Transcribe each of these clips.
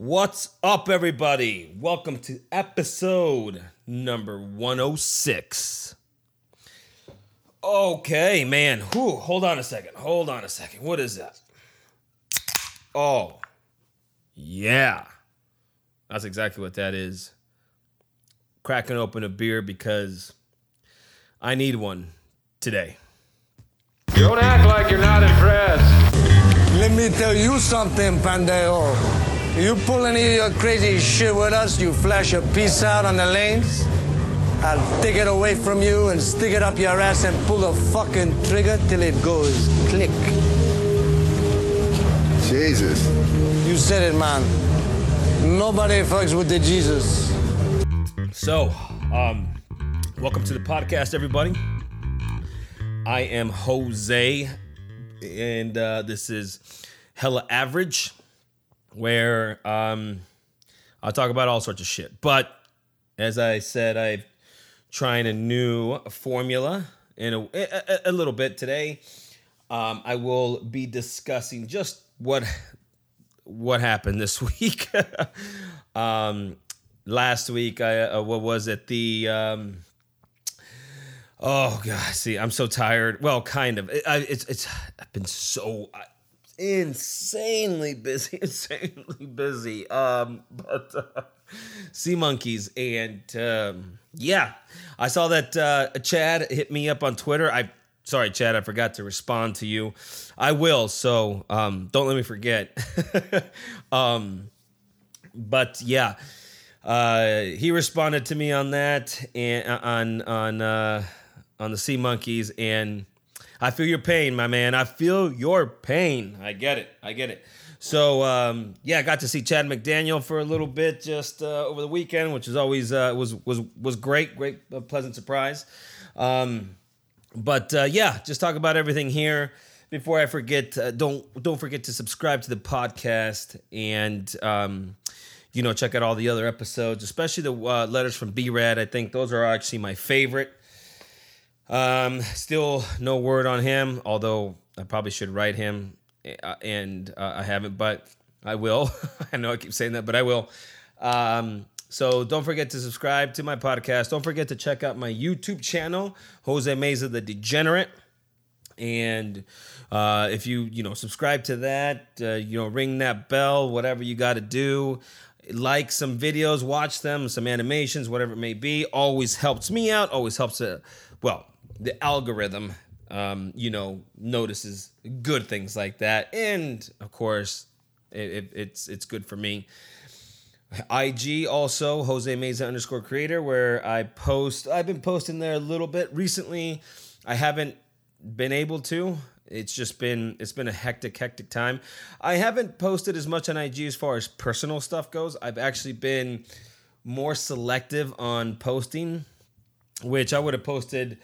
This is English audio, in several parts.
What's up, everybody? Welcome to episode number 106. Okay, man. Whew, hold on a second. Hold on a second. What is that? Oh, yeah. That's exactly what that is. Cracking open a beer because I need one today. Don't act like you're not impressed. Let me tell you something, Pandeo. You pull any of your crazy shit with us, you flash a piece out on the lanes, I'll take it away from you and stick it up your ass and pull the fucking trigger till it goes click. Jesus. You said it, man. Nobody fucks with the Jesus. So, um, welcome to the podcast, everybody. I am Jose, and uh, this is Hella Average, where um, I'll talk about all sorts of shit. But as I said, I'm trying a new formula in a, a, a little bit today. Um, I will be discussing just what what happened this week. um, last week, I uh, what was it? The um, oh god, see, I'm so tired. Well, kind of. It, I, it's it's I've been so uh, insanely busy, insanely busy. Um, but uh, sea monkeys and um, yeah, I saw that uh, Chad hit me up on Twitter. I sorry, Chad, I forgot to respond to you. I will, so um, don't let me forget. um, but yeah, uh, he responded to me on that and uh, on on uh, on the sea monkeys, and I feel your pain, my man. I feel your pain. I get it. I get it. So um, yeah, I got to see Chad McDaniel for a little bit just uh, over the weekend, which is always uh, was was was great, great, uh, pleasant surprise. Um, but uh, yeah, just talk about everything here. Before I forget, uh, don't don't forget to subscribe to the podcast and um, you know check out all the other episodes, especially the letters from B Rad. I think those are actually my favorite. Um, still no word on him, although I probably should write him, uh, and uh, I haven't, but I will. I know I keep saying that, but I will. Um, so don't forget to subscribe to my podcast. Don't forget to check out my YouTube channel, Jose Meza the Degenerate. And uh, if you you know subscribe to that, uh, you know ring that bell, whatever you got to do. Like some videos, watch them, some animations, whatever it may be. Always helps me out. Always helps. Uh, well, the algorithm, um, you know, notices good things like that, and of course, it, it, it's it's good for me. IG also Jose Meza underscore creator where I post. I've been posting there a little bit recently. I haven't been able to. It's just been it's been a hectic hectic time. I haven't posted as much on IG as far as personal stuff goes. I've actually been more selective on posting, which I would have posted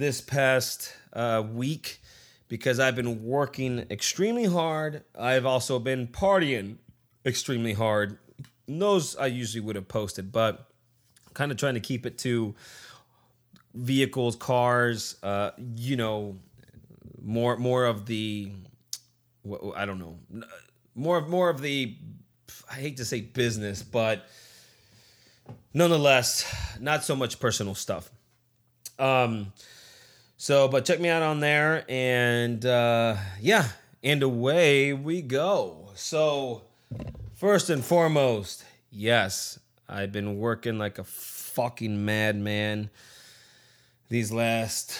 this past uh, week because I've been working extremely hard. I've also been partying extremely hard those I usually would have posted, but kind of trying to keep it to vehicles, cars, uh, you know, more more of the I don't know, more of more of the I hate to say business, but nonetheless, not so much personal stuff. Um, so, but check me out on there, and uh, yeah, and away we go. So First and foremost, yes, I've been working like a fucking madman these last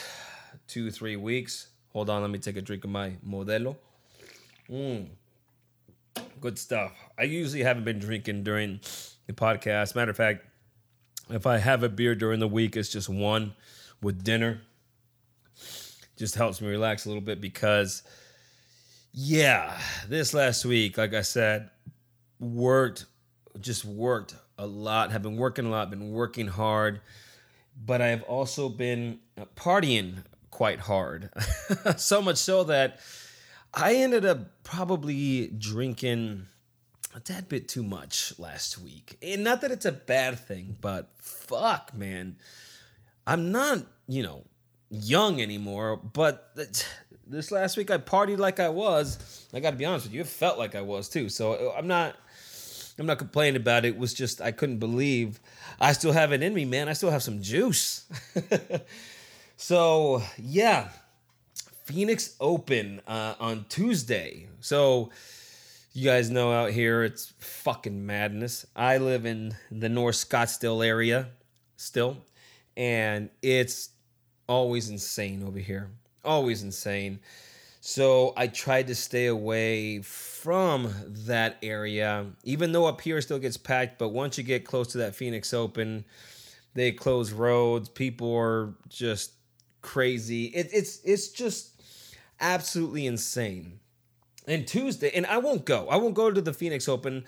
two, three weeks. Hold on, let me take a drink of my Modelo. Mmm. Good stuff. I usually haven't been drinking during the podcast. Matter of fact, if I have a beer during the week, it's just one with dinner. Just helps me relax a little bit because, yeah, this last week, like I said, worked, just worked a lot, have been working a lot, been working hard, but I've also been partying quite hard. so much so that I ended up probably drinking a tad bit too much last week. And not that it's a bad thing, but fuck, man. I'm not, you know, young anymore, but this last week I partied like I was. I got to be honest with you, it felt like I was too. So I'm not I'm not complaining about it. It was just I couldn't believe I still have it in me, man. I still have some juice. so yeah, Phoenix Open uh, on Tuesday. So you guys know out here it's fucking madness. I live in the North Scottsdale area still, and it's always insane over here. Always insane. So I tried to stay away from that area, even though up here still gets packed. But once you get close to that Phoenix Open, they close roads. People are just crazy. It, it's it's just absolutely insane. And Tuesday, and I won't go. I won't go to the Phoenix Open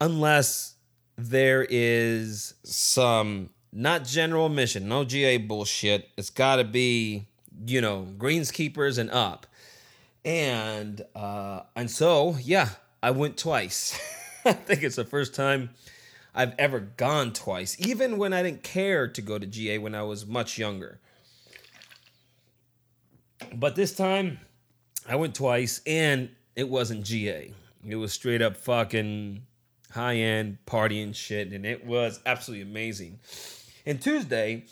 unless there is some not general admission, no GA bullshit. It's got to be you know, greenskeepers and up. And uh, and so yeah, I went twice. I think it's the first time I've ever gone twice, even when I didn't care to go to GA when I was much younger. But this time I went twice and it wasn't GA. It was straight up fucking high end partying shit, and it was absolutely amazing. And Tuesday,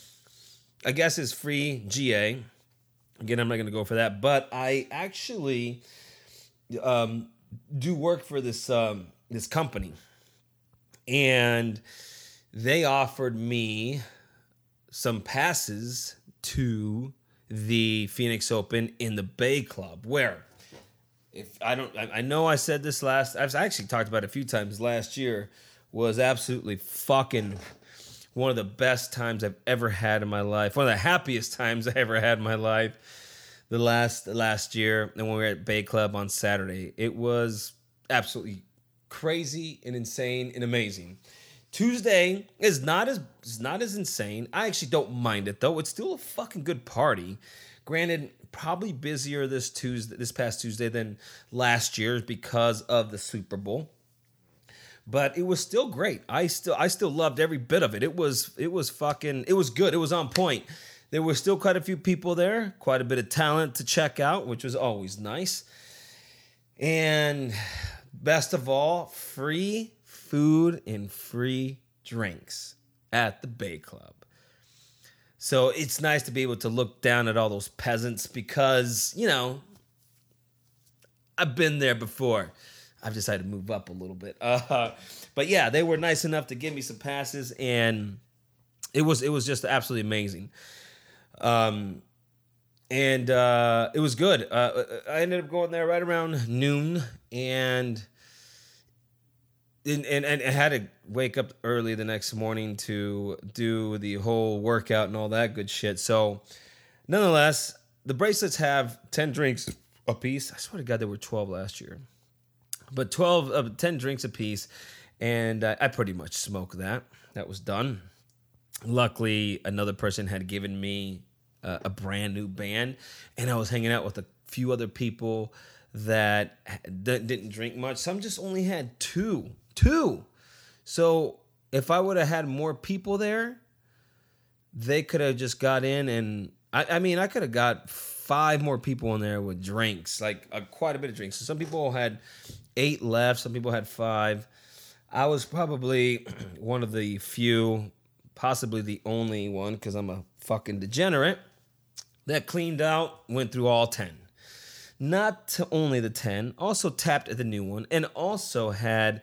I guess, is free GA. Again, I'm not going to go for that, but I actually um, do work for this um, this company, and they offered me some passes to the Phoenix Open in the Bay Club, where if I don't, I, I know I said this last. I've actually talked about it a few times last year. Was absolutely fucking one of the best times I've ever had in my life. One of the happiest times I ever had in my life. The last last year, and when we were at Bay Club on Saturday, it was absolutely crazy and insane and amazing. Tuesday is not as is not as insane. I actually don't mind it though. It's still a fucking good party. Granted, probably busier this Tuesday, this past Tuesday than last year because of the Super Bowl but it was still great. I still I still loved every bit of it. It was it was fucking it was good. It was on point. There were still quite a few people there, quite a bit of talent to check out, which was always nice. And best of all, free food and free drinks at the Bay Club. So it's nice to be able to look down at all those peasants because, you know, I've been there before. I've decided to move up a little bit. Uh, but yeah, they were nice enough to give me some passes, and it was it was just absolutely amazing. Um, and uh, it was good. Uh, I ended up going there right around noon, and and, and I had to wake up early the next morning to do the whole workout and all that good shit. So, nonetheless, the bracelets have ten drinks a piece. I swear to God, there were twelve last year but 12 uh, 10 drinks a piece and uh, i pretty much smoked that. That was done. Luckily another person had given me uh, a brand new band and i was hanging out with a few other people that didn't drink much. Some just only had two two. So if i would have had more people there they could have just got in and I, I mean i could have got five more people in there with drinks like uh, quite a bit of drinks. So some people had eight left. Some people had five. I was probably one of the few, possibly the only one, because I'm a fucking degenerate, that cleaned out, went through all 10. Not only the 10, also tapped at the new one, and also had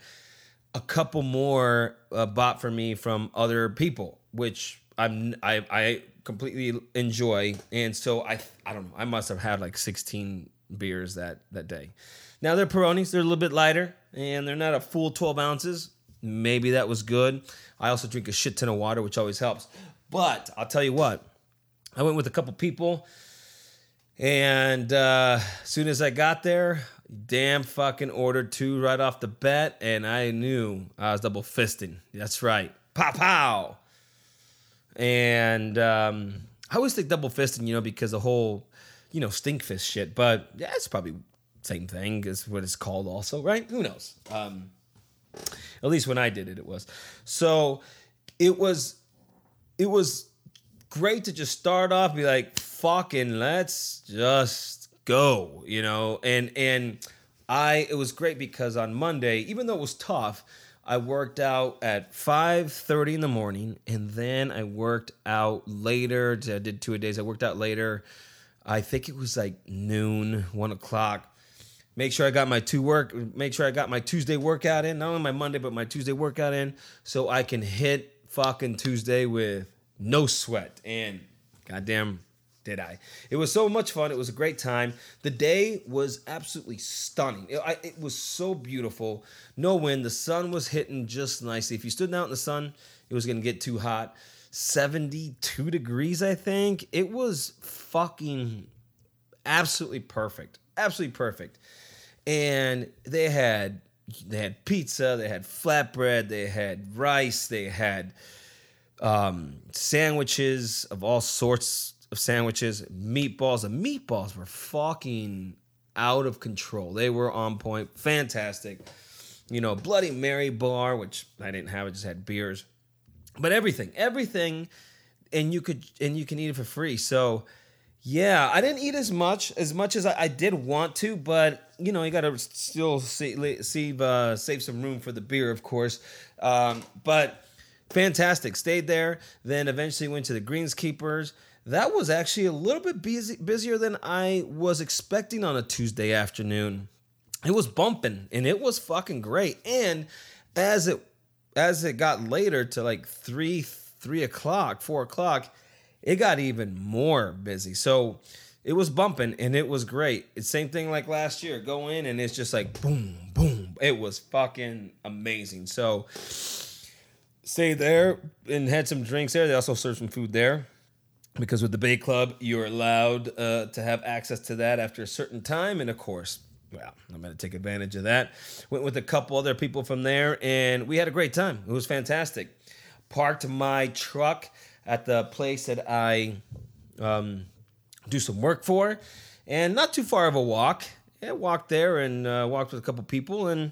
a couple more uh, bought for me from other people, which I'm I, I completely enjoy. And so I I don't know, I must have had like 16 beers that that day. Now they're Peronis, they're a little bit lighter, and they're not a full 12 ounces. Maybe that was good. I also drink a shit ton of water, which always helps. But I'll tell you what, I went with a couple people, and uh, as soon as I got there, damn fucking ordered two right off the bat, and I knew I was double fisting. That's right. Pow pow. And um, I always think double fisting, you know, because the whole, you know, stink fist shit. But yeah, it's probably same thing is what it's called also right who knows um at least when i did it it was so it was it was great to just start off be like fucking let's just go you know and and I it was great because on Monday, even though it was tough, I worked out at 5:30 in the morning and then I worked out later. I did two a days. I worked out later. I think it was like noon, one o'clock. Make sure I got my two work. Make sure I got my Tuesday workout in. Not only my Monday, but my Tuesday workout in, so I can hit fucking Tuesday with no sweat. And goddamn, did I? It was so much fun. It was a great time. The day was absolutely stunning. It, I, it was so beautiful. No wind. The sun was hitting just nicely. If you stood out in the sun, it was gonna get too hot. 72 degrees, I think. It was fucking absolutely perfect. Absolutely perfect. And they had they had pizza, they had flatbread, they had rice, they had um, sandwiches of all sorts of sandwiches, meatballs. The meatballs were fucking out of control. They were on point, fantastic. You know, Bloody Mary bar, which I didn't have, I just had beers. But everything, everything, and you could and you can eat it for free. So yeah, I didn't eat as much as much as I, I did want to, but you know you got to still save uh, save some room for the beer, of course. Um, but fantastic, stayed there. Then eventually went to the Greenskeepers. That was actually a little bit busy, busier than I was expecting on a Tuesday afternoon. It was bumping and it was fucking great. And as it as it got later to like three three o'clock, four o'clock, it got even more busy. So it was bumping and it was great. It's same thing like last year. Go in and it's just like boom, boom. It was fucking amazing. So stay there and had some drinks there. They also served some food there because with the Bay Club, you're allowed uh, to have access to that after a certain time. And of course, well, I'm going to take advantage of that. Went with a couple other people from there and we had a great time. It was fantastic. Parked my truck at the place that I um, do some work for, and not too far of a walk. Yeah, walked there and uh, walked with a couple people, and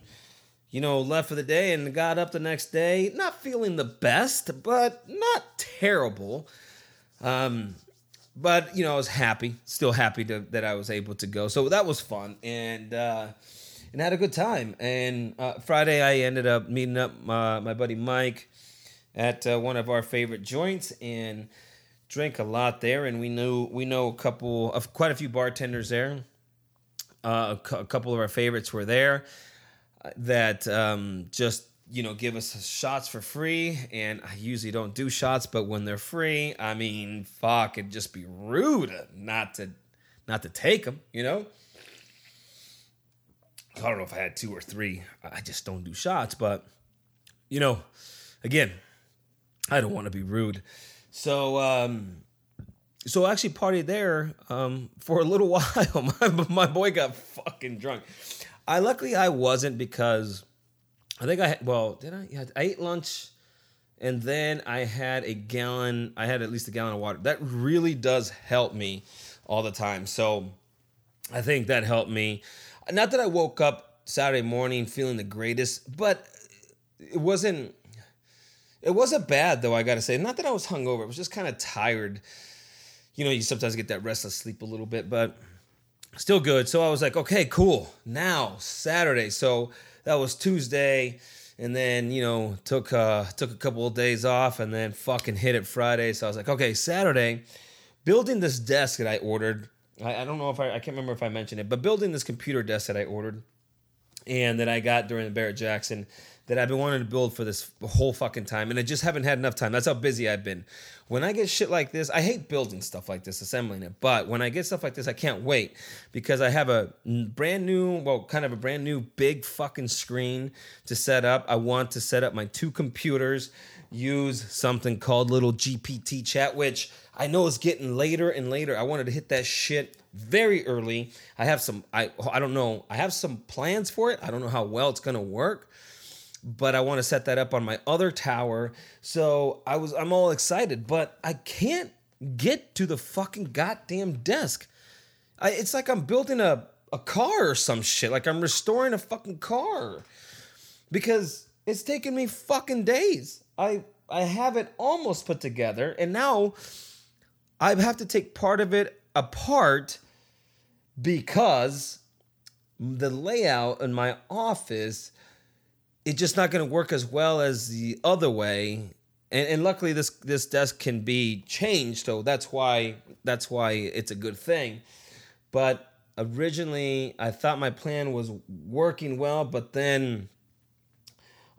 you know left for the day and got up the next day, not feeling the best, but not terrible. Um, but you know, I was happy, still happy to, that I was able to go. So that was fun, and uh, and had a good time. And uh, Friday, I ended up meeting up uh, my buddy Mike at uh, one of our favorite joints and drank a lot there. And we knew we know a couple of quite a few bartenders there. Uh, a, cu- a couple of our favorites were there uh, that um, just you know give us shots for free. And I usually don't do shots, but when they're free, I mean, fuck, it'd just be rude not to not to take them. You know. I don't know if I had two or three. I just don't do shots, but you know, again, I don't want to be rude. So, um, so I actually partied there um, for a little while. my, my boy got fucking drunk. I luckily I wasn't because I think I had, well did I? Yeah, I ate lunch and then I had a gallon. I had at least a gallon of water. That really does help me all the time. So I think that helped me. Not that I woke up Saturday morning feeling the greatest, but it wasn't it wasn't bad though, I gotta say. Not that I was hungover, it was just kind of tired. You know, you sometimes get that restless sleep a little bit, but still good. So I was like, okay, cool. Now Saturday. So that was Tuesday, and then you know took uh, took a couple of days off, and then fucking hit it Friday. So I was like, okay, Saturday, building this desk that I ordered. I, I don't know if I I can't remember if I mentioned it, but building this computer desk that I ordered, and that I got during the Barrett Jackson that I've been wanting to build for this whole fucking time, and I just haven't had enough time. That's how busy I've been. When I get shit like this, I hate building stuff like this, assembling it. But when I get stuff like this, I can't wait because I have a brand new, well, kind of a brand new big fucking screen to set up. I want to set up my two computers, use something called Little GPT Chat, which I know is getting later and later. I wanted to hit that shit very early. I have some, I I don't know, I have some plans for it. I don't know how well it's gonna work but I want to set that up on my other tower. So I was I'm all excited, but I can't get to the fucking goddamn desk. I, it's like I'm building a a car or some shit. Like I'm restoring a fucking car because it's taken me fucking days. I I have it almost put together, and now I have to take part of it apart because the layout in my office it's just not going to work as well as the other way. And, and luckily this this desk can be changed so that's why that's why it's a good thing. But originally i thought my plan was working well but then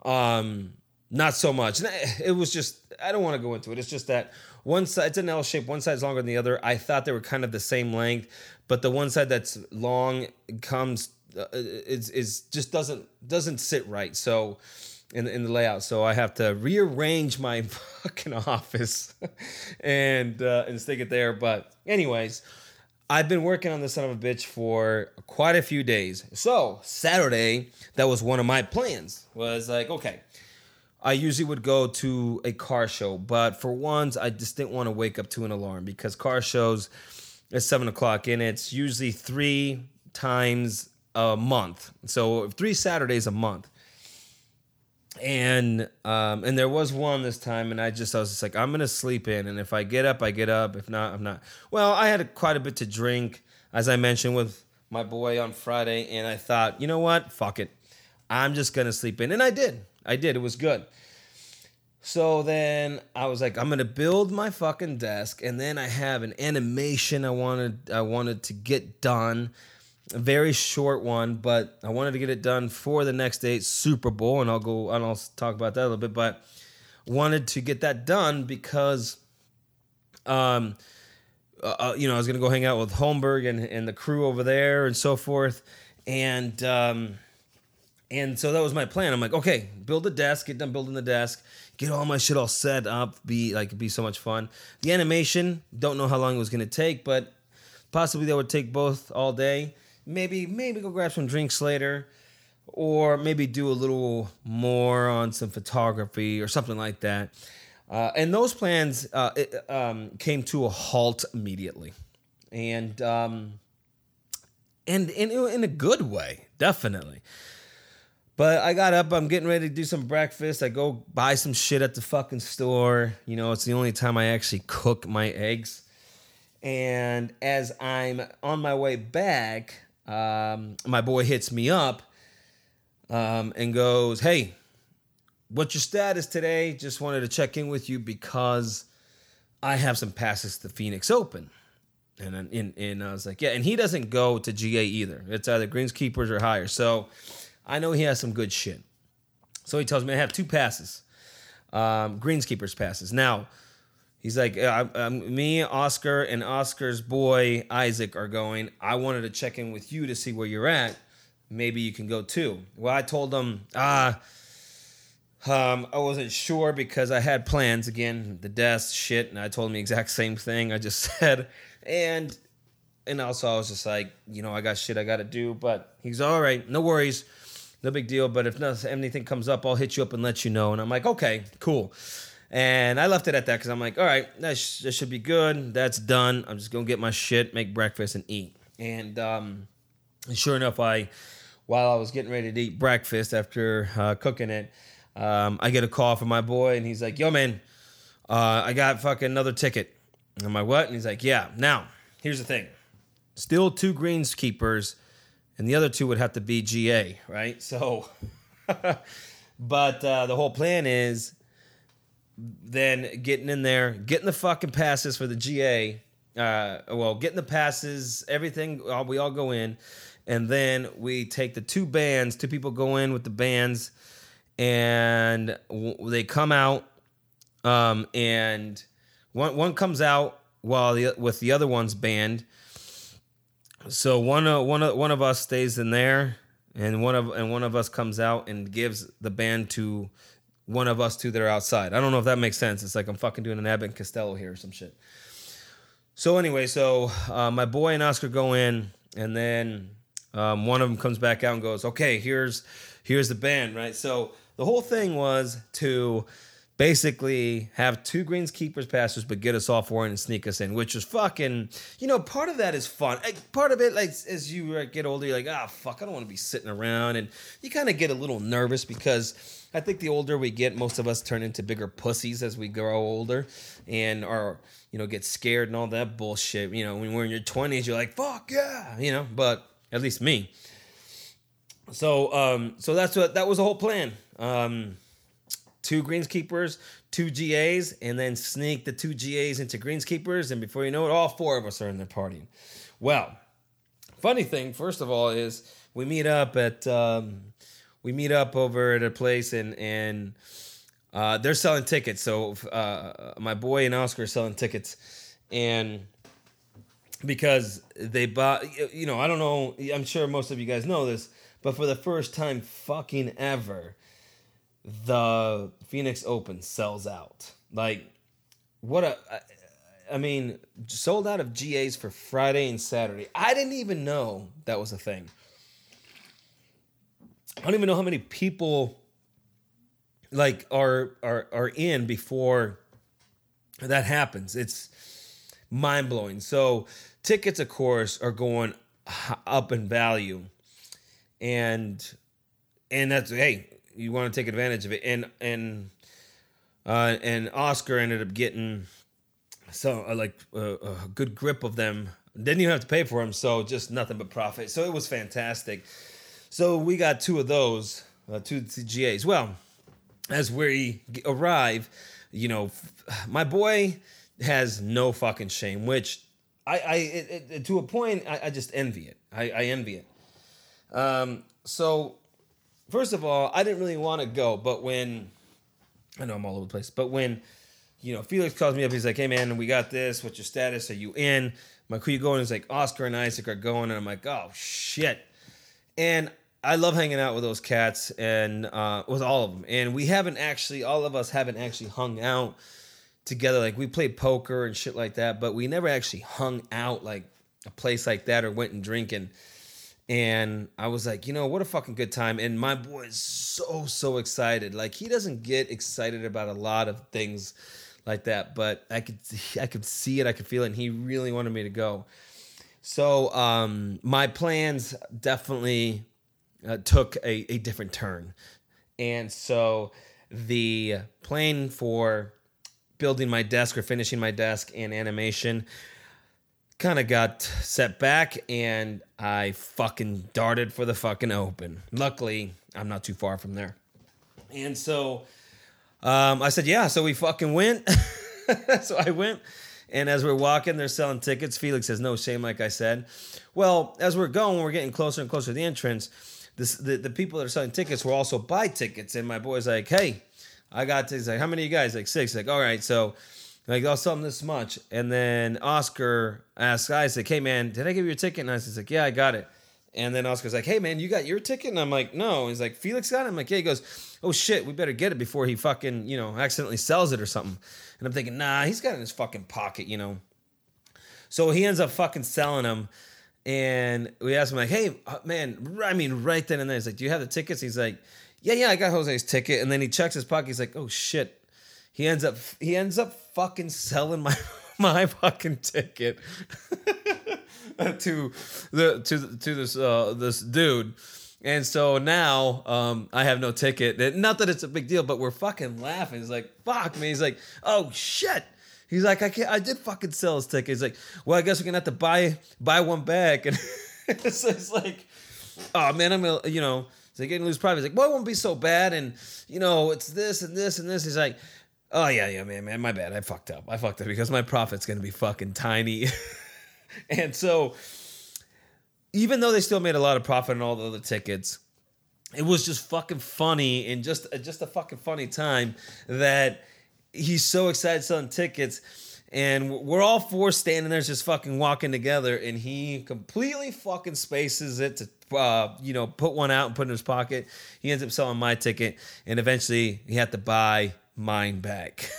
um not so much. It was just i don't want to go into it. It's just that one side it's an l shape. One side's longer than the other. I thought they were kind of the same length but the one side that's long comes is is just doesn't doesn't sit right so in, in the layout so i have to rearrange my fucking office and uh, and stick it there but anyways I've been working on this son of a bitch for quite a few days. So Saturday, that was one of my plans. Was like, okay, I usually would go to a car show, but for once, I just didn't want to wake up to an alarm because car shows at seven o'clock, and it's usually three times a month. So three Saturdays a month and um, and there was one this time, and I just I was just like, I'm gonna sleep in, and if I get up, I get up. If not, I'm not. Well, I had quite a bit to drink, as I mentioned with my boy on Friday, and I thought, you know what, fuck it, I'm just gonna sleep in, and I did. I did. It was good. So then I was like, I'm gonna build my fucking desk, and then I have an animation I wanted I wanted to get done a very short one, but I wanted to get it done for the next day, Super Bowl, and I'll go and I'll talk about that a little bit. But wanted to get that done because, um, uh, uh you know, I was gonna go hang out with Holmberg and and the crew over there and so forth, and um, and so that was my plan. I'm like, okay, build a desk, get done building the desk, get all my shit all set up, be like, be so much fun. The animation, don't know how long it was gonna take, but possibly that would take both all day maybe maybe go grab some drinks later or maybe do a little more on some photography or something like that uh, and those plans uh, it, um, came to a halt immediately and um, and in, in a good way definitely but I got up, I'm getting ready to do some breakfast. I go buy some shit at the fucking store. You know, it's the only time I actually cook my eggs. And as I'm on my way back, um, my boy hits me up um, and goes, Hey, what's your status today? Just wanted to check in with you because I have some passes to Phoenix Open. And, and, and I was like, Yeah. And he doesn't go to GA either. It's either Greenskeepers or higher. So I know he has some good shit. So he tells me I have two passes, um, Greenskeepers passes. Now, He's like, me, Oscar, and Oscar's boy Isaac are going. I wanted to check in with you to see where you're at. Maybe you can go too. Well, I told him, ah, um, I wasn't sure because I had plans again, the desk shit, and I told him the exact same thing I just said, and and also I was just like, you know, I got shit I got to do, but he's all right, no worries, no big deal. But if nothing, anything comes up, I'll hit you up and let you know. And I'm like, okay, cool. And I left it at that because I'm like, all right, that, sh- that should be good. That's done. I'm just gonna get my shit, make breakfast, and eat. And um, sure enough, I while I was getting ready to eat breakfast after uh, cooking it, um, I get a call from my boy, and he's like, "Yo, man, uh, I got fucking another ticket." And I'm like, "What?" And he's like, "Yeah." Now, here's the thing: still two greenskeepers, and the other two would have to be GA, right? So, but uh, the whole plan is then getting in there, getting the fucking passes for the GA. Uh, well, getting the passes, everything. Uh, we all go in, and then we take the two bands. Two people go in with the bands, and w- they come out. Um, and one one comes out while the with the other one's band. So one uh, one of one of us stays in there, and one of and one of us comes out and gives the band to one of us two that are outside. I don't know if that makes sense. It's like I'm fucking doing an Abbott and Costello here or some shit. So anyway, so uh, my boy and Oscar go in, and then um, one of them comes back out and goes, "Okay, here's here's the band, right?" So the whole thing was to basically have two greens greenskeepers passes, but get us off in and sneak us in, which is fucking. You know, part of that is fun. Part of it, like as you get older, you're like, ah, oh, fuck, I don't want to be sitting around, and you kind of get a little nervous because I think the older we get, most of us turn into bigger pussies as we grow older, and are you know get scared and all that bullshit. You know, when we're in your twenties, you're like fuck yeah, you know. But at least me. so um, so that's what that was the whole plan. Um, two greenskeepers, two GAs, and then sneak the two GAs into greenskeepers, and before you know it, all four of us are in there partying. Well, funny thing, first of all, is we meet up at um, we meet up over at a place, and and uh, they're selling tickets. So uh, my boy and Oscar are selling tickets, and because they bought, you know, I don't know. I'm sure most of you guys know this, but for the first time, fucking ever, the Phoenix Open sells out. Like, what a. I, I mean, sold out of GAs for Friday and Saturday. I didn't even know that was a thing. I don't even know how many people like are are are in before that happens. It's mind blowing. So tickets, of course, are going up in value, and and that's hey, you want to take advantage of it. And and uh, and Oscar ended up getting so uh, like uh, a good grip of them. Didn't even have to pay for them, so just nothing but profit. So it was fantastic. So we got two of those, uh, two GAs. Well, as we arrive, you know, my boy has no fucking shame, which I, I it, it, to a point, I, I just envy it. I, I envy it. Um, so, first of all, I didn't really want to go, but when I know I'm all over the place, but when you know Felix calls me up, he's like, "Hey man, we got this. What's your status? Are you in?" I'm like, "Who you going?" He's like, "Oscar and Isaac are going," and I'm like, "Oh shit!" And I love hanging out with those cats and uh, with all of them. And we haven't actually, all of us haven't actually hung out together. Like we played poker and shit like that, but we never actually hung out like a place like that or went and drinking. And I was like, you know, what a fucking good time. And my boy is so, so excited. Like he doesn't get excited about a lot of things like that, but I could, I could see it, I could feel it, and he really wanted me to go. So um, my plans definitely uh, took a, a different turn. And so the plan for building my desk or finishing my desk and animation kind of got set back and I fucking darted for the fucking open. Luckily, I'm not too far from there. And so um, I said, yeah, so we fucking went. so I went. And as we're walking, they're selling tickets. Felix has no shame, like I said. Well, as we're going, we're getting closer and closer to the entrance this the, the people that are selling tickets will also buy tickets. And my boy's like, hey, I got tickets. Like, how many of you guys? Like six. Like, all right, so like I'll sell them this much. And then Oscar asks Isaac, hey man, did I give you a ticket? And Isaac's like, yeah, I got it. And then Oscar's like, hey man, you got your ticket? And I'm like, no. He's like, Felix got it? I'm like, yeah. He goes, oh shit, we better get it before he fucking, you know, accidentally sells it or something. And I'm thinking, nah, he's got it in his fucking pocket, you know. So he ends up fucking selling them. And we asked him like, "Hey, uh, man, I mean, right then and there, he's like, do you have the tickets?" He's like, "Yeah, yeah, I got Jose's ticket." And then he checks his pocket. He's like, "Oh shit!" He ends up he ends up fucking selling my my fucking ticket to the to to this uh this dude. And so now um, I have no ticket. Not that it's a big deal, but we're fucking laughing. He's like, fuck me. He's like, oh shit. He's like, I can't. I did fucking sell his ticket. He's like, well, I guess we're gonna have to buy buy one back. And so it's like, oh man, I'm gonna, you know, so getting lose profit. He's like, well, it won't be so bad. And you know, it's this and this and this. He's like, oh yeah, yeah, man, man, my bad. I fucked up. I fucked up because my profit's gonna be fucking tiny. and so, even though they still made a lot of profit on all the other tickets, it was just fucking funny and just just a fucking funny time that he's so excited selling tickets and we're all four standing there just fucking walking together and he completely fucking spaces it to uh, you know put one out and put in his pocket. He ends up selling my ticket and eventually he had to buy mine back.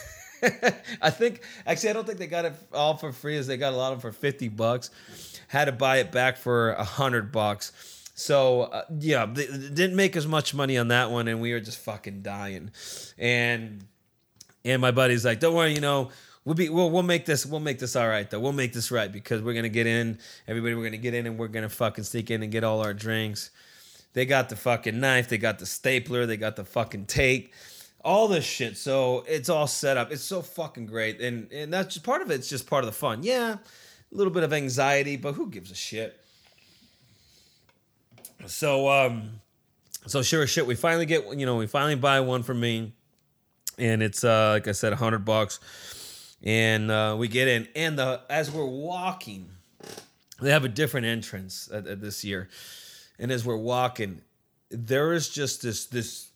I think actually i don't think they got it all for free as they got a lot of them for 50 bucks. Had to buy it back for a hundred bucks. So uh, yeah they, they didn't make as much money on that one and we were just fucking dying. And and my buddy's like, "Don't worry, you know, we'll be we'll we'll make this we'll make this all right though. We'll make this right because we're gonna get in. Everybody, we're gonna get in and we're gonna fucking sneak in and get all our drinks." They got the fucking knife. They got the stapler. They got the fucking tape. All this shit. So it's all set up. It's so fucking great. And and that's just part of it. It's just part of the fun. Yeah, a little bit of anxiety, but who gives a shit? So um so sure as shit, we finally get you know we finally buy one for me, and it's uh like I said, hundred bucks, and uh, we get in, and the as we're walking, they have a different entrance at, at this year, and as we're walking, there is just this this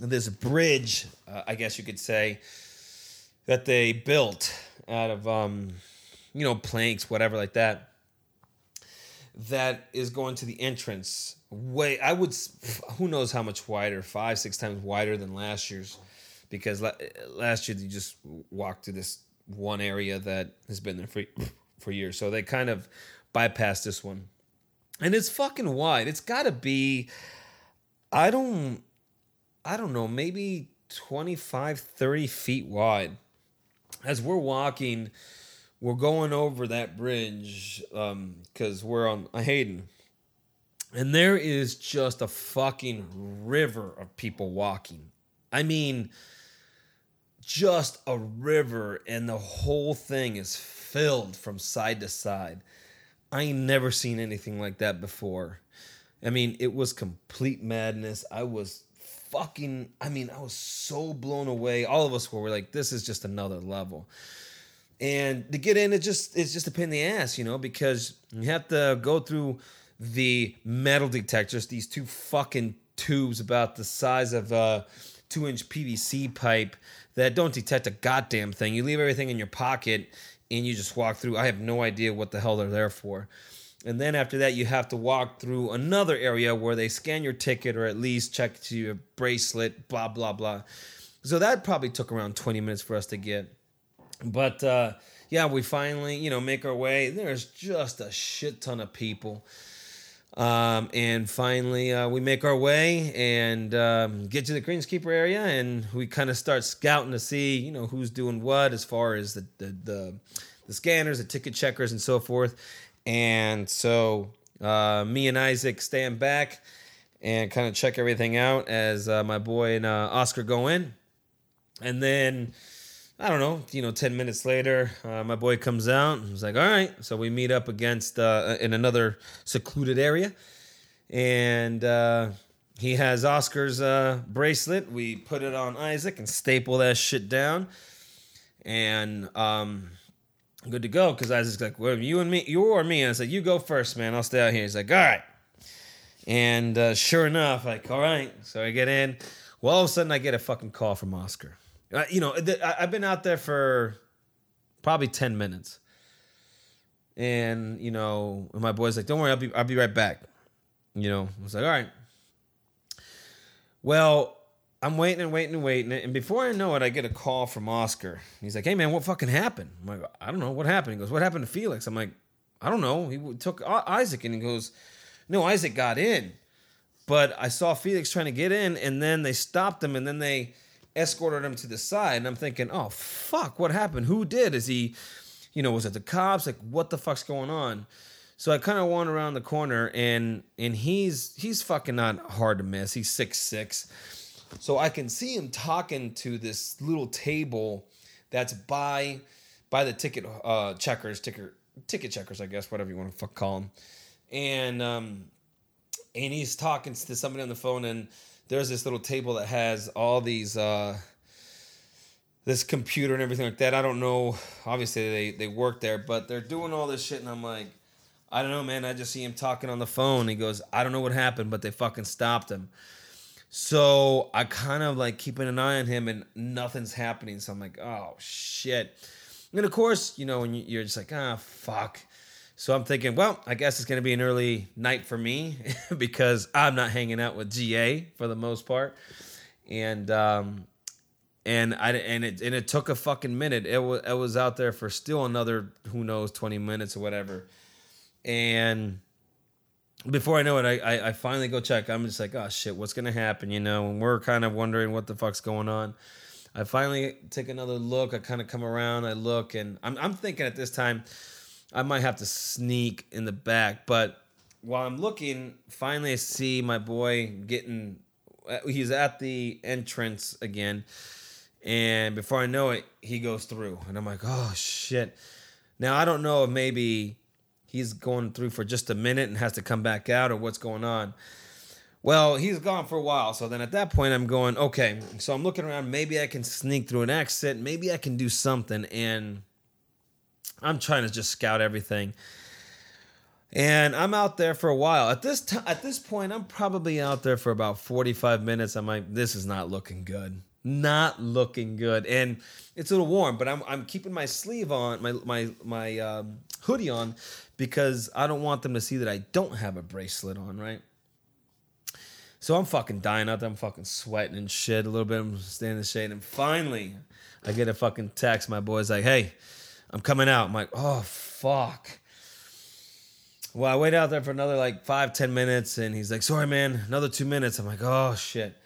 this bridge, uh, I guess you could say, that they built out of um you know planks, whatever like that that is going to the entrance way i would who knows how much wider five six times wider than last year's because last year they just walked through this one area that has been there for for years. So they kind of bypassed this one. And it's fucking wide. It's got to be i don't i don't know maybe 25 30 feet wide. As we're walking we're going over that bridge um, because we're on Hayden, and there is just a fucking river of people walking. I mean, just a river, and the whole thing is filled from side to side. I ain't never seen anything like that before. I mean, it was complete madness. I was fucking, I mean, I was so blown away. All of us were, we're like, this is just another level and to get in it just it's just a pain in the ass you know because you have to go through the metal detectors these two fucking tubes about the size of a two inch pvc pipe that don't detect a goddamn thing. You leave everything in your pocket and you just walk through. I have no idea what the hell they're there for. And then after that you have to walk through another area where they scan your ticket or at least check to your bracelet blah blah blah. So that probably took around 20 minutes for us to get. But uh, yeah, we finally, you know, make our way. There's just a shit ton of people. Um, and finally, uh, we make our way and um, get to the greenskeeper area, and we kind of start scouting to see, you know, who's doing what as far as the the the, the scanners, the ticket checkers, and so forth. And so uh, me and Isaac stand back and kind of check everything out as uh, my boy and uh, Oscar go in, and then I don't know, you know, 10 minutes later, uh, my boy comes out he's like, all right. So we meet up against uh, in another secluded area. And uh, he has Oscar's uh, bracelet. We put it on Isaac and staple that shit down. And um, good to go because Isaac's like, well, you and me, you or me. And I said, you go first, man. I'll stay out here. He's like, all right. And uh, sure enough, like, all right. So I get in. Well, all of a sudden, I get a fucking call from Oscar. Uh, you know, I've been out there for probably 10 minutes. And, you know, and my boy's like, don't worry, I'll be, I'll be right back. You know, I was like, all right. Well, I'm waiting and waiting and waiting. And before I know it, I get a call from Oscar. He's like, hey, man, what fucking happened? I'm like, I don't know. What happened? He goes, what happened to Felix? I'm like, I don't know. He took Isaac and he goes, no, Isaac got in. But I saw Felix trying to get in and then they stopped him and then they escorted him to the side. And I'm thinking, oh, fuck, what happened? Who did? Is he, you know, was it the cops? Like, what the fuck's going on? So I kind of wander around the corner and and he's he's fucking not hard to miss. He's six six. So I can see him talking to this little table that's by by the ticket uh checkers, ticket ticket checkers, I guess, whatever you want to fuck call them. And um and he's talking to somebody on the phone and there's this little table that has all these uh this computer and everything like that. I don't know. Obviously they they work there, but they're doing all this shit and I'm like I don't know, man. I just see him talking on the phone. He goes, I don't know what happened, but they fucking stopped him. So I kind of like keeping an eye on him and nothing's happening. So I'm like, oh shit. And of course, you know, when you- you're just like, ah, fuck. So I'm thinking, well, I guess it's going to be an early night for me because I'm not hanging out with GA for the most part. And, um, and I and it and it took a fucking minute. It was it was out there for still another who knows twenty minutes or whatever, and before I know it, I, I I finally go check. I'm just like, oh shit, what's gonna happen? You know, and we're kind of wondering what the fuck's going on. I finally take another look. I kind of come around. I look, and I'm I'm thinking at this time, I might have to sneak in the back. But while I'm looking, finally I see my boy getting. Uh, he's at the entrance again, and before I know it, he goes through, and I'm like, oh shit. Now I don't know if maybe he's going through for just a minute and has to come back out or what's going on. Well, he's gone for a while. So then at that point, I'm going, okay. So I'm looking around. Maybe I can sneak through an exit. Maybe I can do something. And I'm trying to just scout everything. And I'm out there for a while. At this time, at this point, I'm probably out there for about 45 minutes. I'm like, this is not looking good. Not looking good. And it's a little warm, but I'm I'm keeping my sleeve on, my my my um, hoodie on, because I don't want them to see that I don't have a bracelet on, right? So I'm fucking dying out there. I'm fucking sweating and shit a little bit. I'm standing in the shade. And finally, I get a fucking text. My boy's like, hey, I'm coming out. I'm like, oh, fuck. Well, I wait out there for another like five, ten minutes. And he's like, sorry, man, another two minutes. I'm like, oh, shit.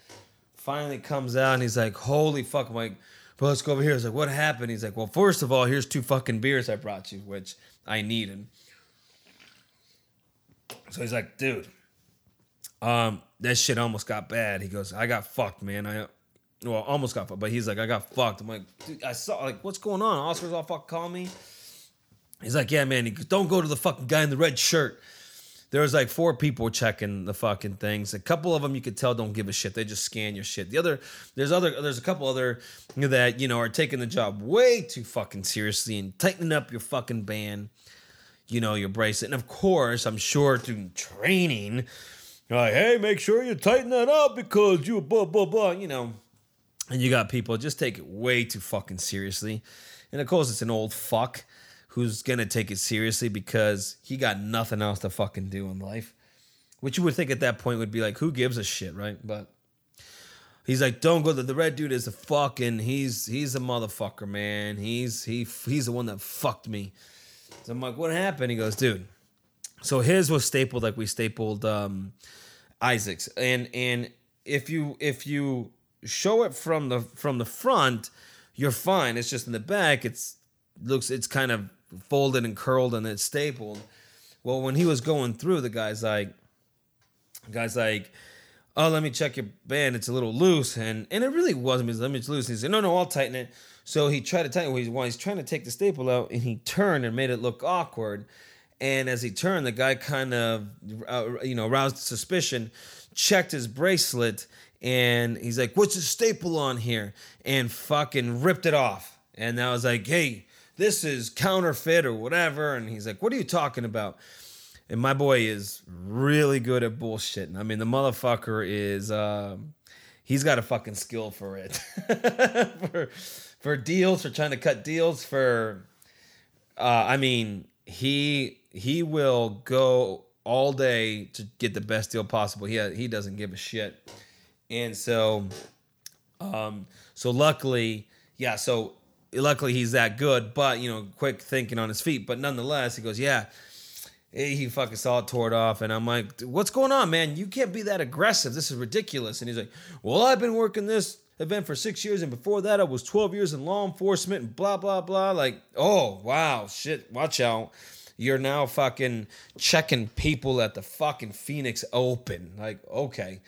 Finally comes out and he's like, holy fuck. I'm like, bro, let's go over here. He's like, what happened? He's like, well, first of all, here's two fucking beers I brought you, which I needed. So he's like, dude, um, that shit almost got bad. He goes, I got fucked, man. I well, almost got fucked, but he's like, I got fucked. I'm like, I saw like, what's going on? Oscar's all fucking calling me. He's like, yeah, man. Goes, don't go to the fucking guy in the red shirt. There was like four people checking the fucking things. A couple of them you could tell don't give a shit. They just scan your shit. The other, there's other, there's a couple other that you know are taking the job way too fucking seriously and tightening up your fucking band, you know, your bracelet. And of course, I'm sure through training, you're like, hey, make sure you tighten that up because you blah blah blah, you know. And you got people just take it way too fucking seriously. And of course, it's an old fuck who's gonna take it seriously because he got nothing else to fucking do in life. Which you would think at that point would be like, who gives a shit, right? But he's like, don't go. The, the red dude is a fucking. He's he's a motherfucker, man. He's he he's the one that fucked me. So I'm like, what happened? He goes, dude. So his was stapled like we stapled um, Isaac's, and and if you if you show it from the from the front, you're fine. It's just in the back. It's looks it's kind of folded and curled and it's stapled. Well, when he was going through, the guy's like, guy's like, oh, let me check your band. It's a little loose, and and it really wasn't. Let me loose. He said, no, no, I'll tighten it. So he tried to tighten it while he's trying to take the staple out, and he turned and made it look awkward. And as he turned, the guy kind of, uh, you know, roused suspicion, checked his bracelet, and he's like, "What's the staple on here?" And fucking ripped it off. And I was like, "Hey, this is counterfeit or whatever." And he's like, "What are you talking about?" And my boy is really good at bullshitting. I mean, the motherfucker is, um, he's got a fucking skill for it. for, for deals, for trying to cut deals, for, uh, I mean, he he will go all day to get the best deal possible. He he doesn't give a shit, and so, um, so luckily, yeah. So luckily he's that good, but you know, quick thinking on his feet. But nonetheless, he goes, yeah. He fucking saw it, tore it off, and I'm like, "What's going on, man? You can't be that aggressive. This is ridiculous." And he's like, "Well, I've been working this event for six years, and before that, I was 12 years in law enforcement, and blah blah blah." Like, oh wow, shit, watch out you're now fucking checking people at the fucking Phoenix Open. Like, okay.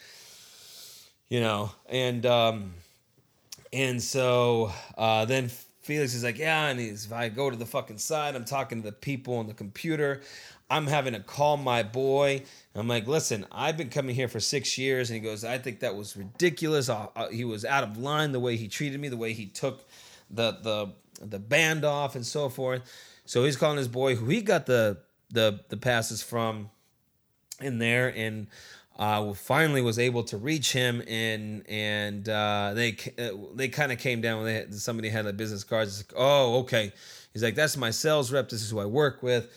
You know, and um and so uh then Felix is like, yeah, and he's if I go to the fucking side, I'm talking to the people on the computer. I'm having to call my boy. I'm like, listen, I've been coming here for six years, and he goes, I think that was ridiculous. Uh, uh, he was out of line the way he treated me, the way he took the the the band off, and so forth. So he's calling his boy, who he got the the the passes from, in there, and uh, finally was able to reach him, and and uh, they uh, they kind of came down. Somebody had a business card. Like, oh, okay. He's like, that's my sales rep. This is who I work with.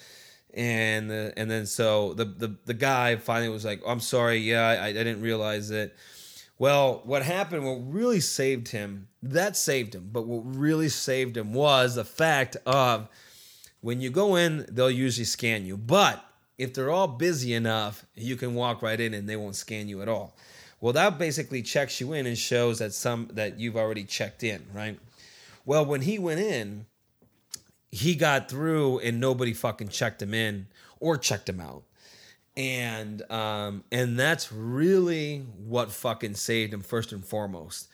And the, and then so the, the the guy finally was like, I'm sorry, yeah, I, I didn't realize it. Well, what happened, what really saved him, that saved him, but what really saved him was the fact of when you go in, they'll usually scan you. But if they're all busy enough, you can walk right in and they won't scan you at all. Well, that basically checks you in and shows that some that you've already checked in, right? Well, when he went in, he got through and nobody fucking checked him in or checked him out. And um and that's really what fucking saved him first and foremost.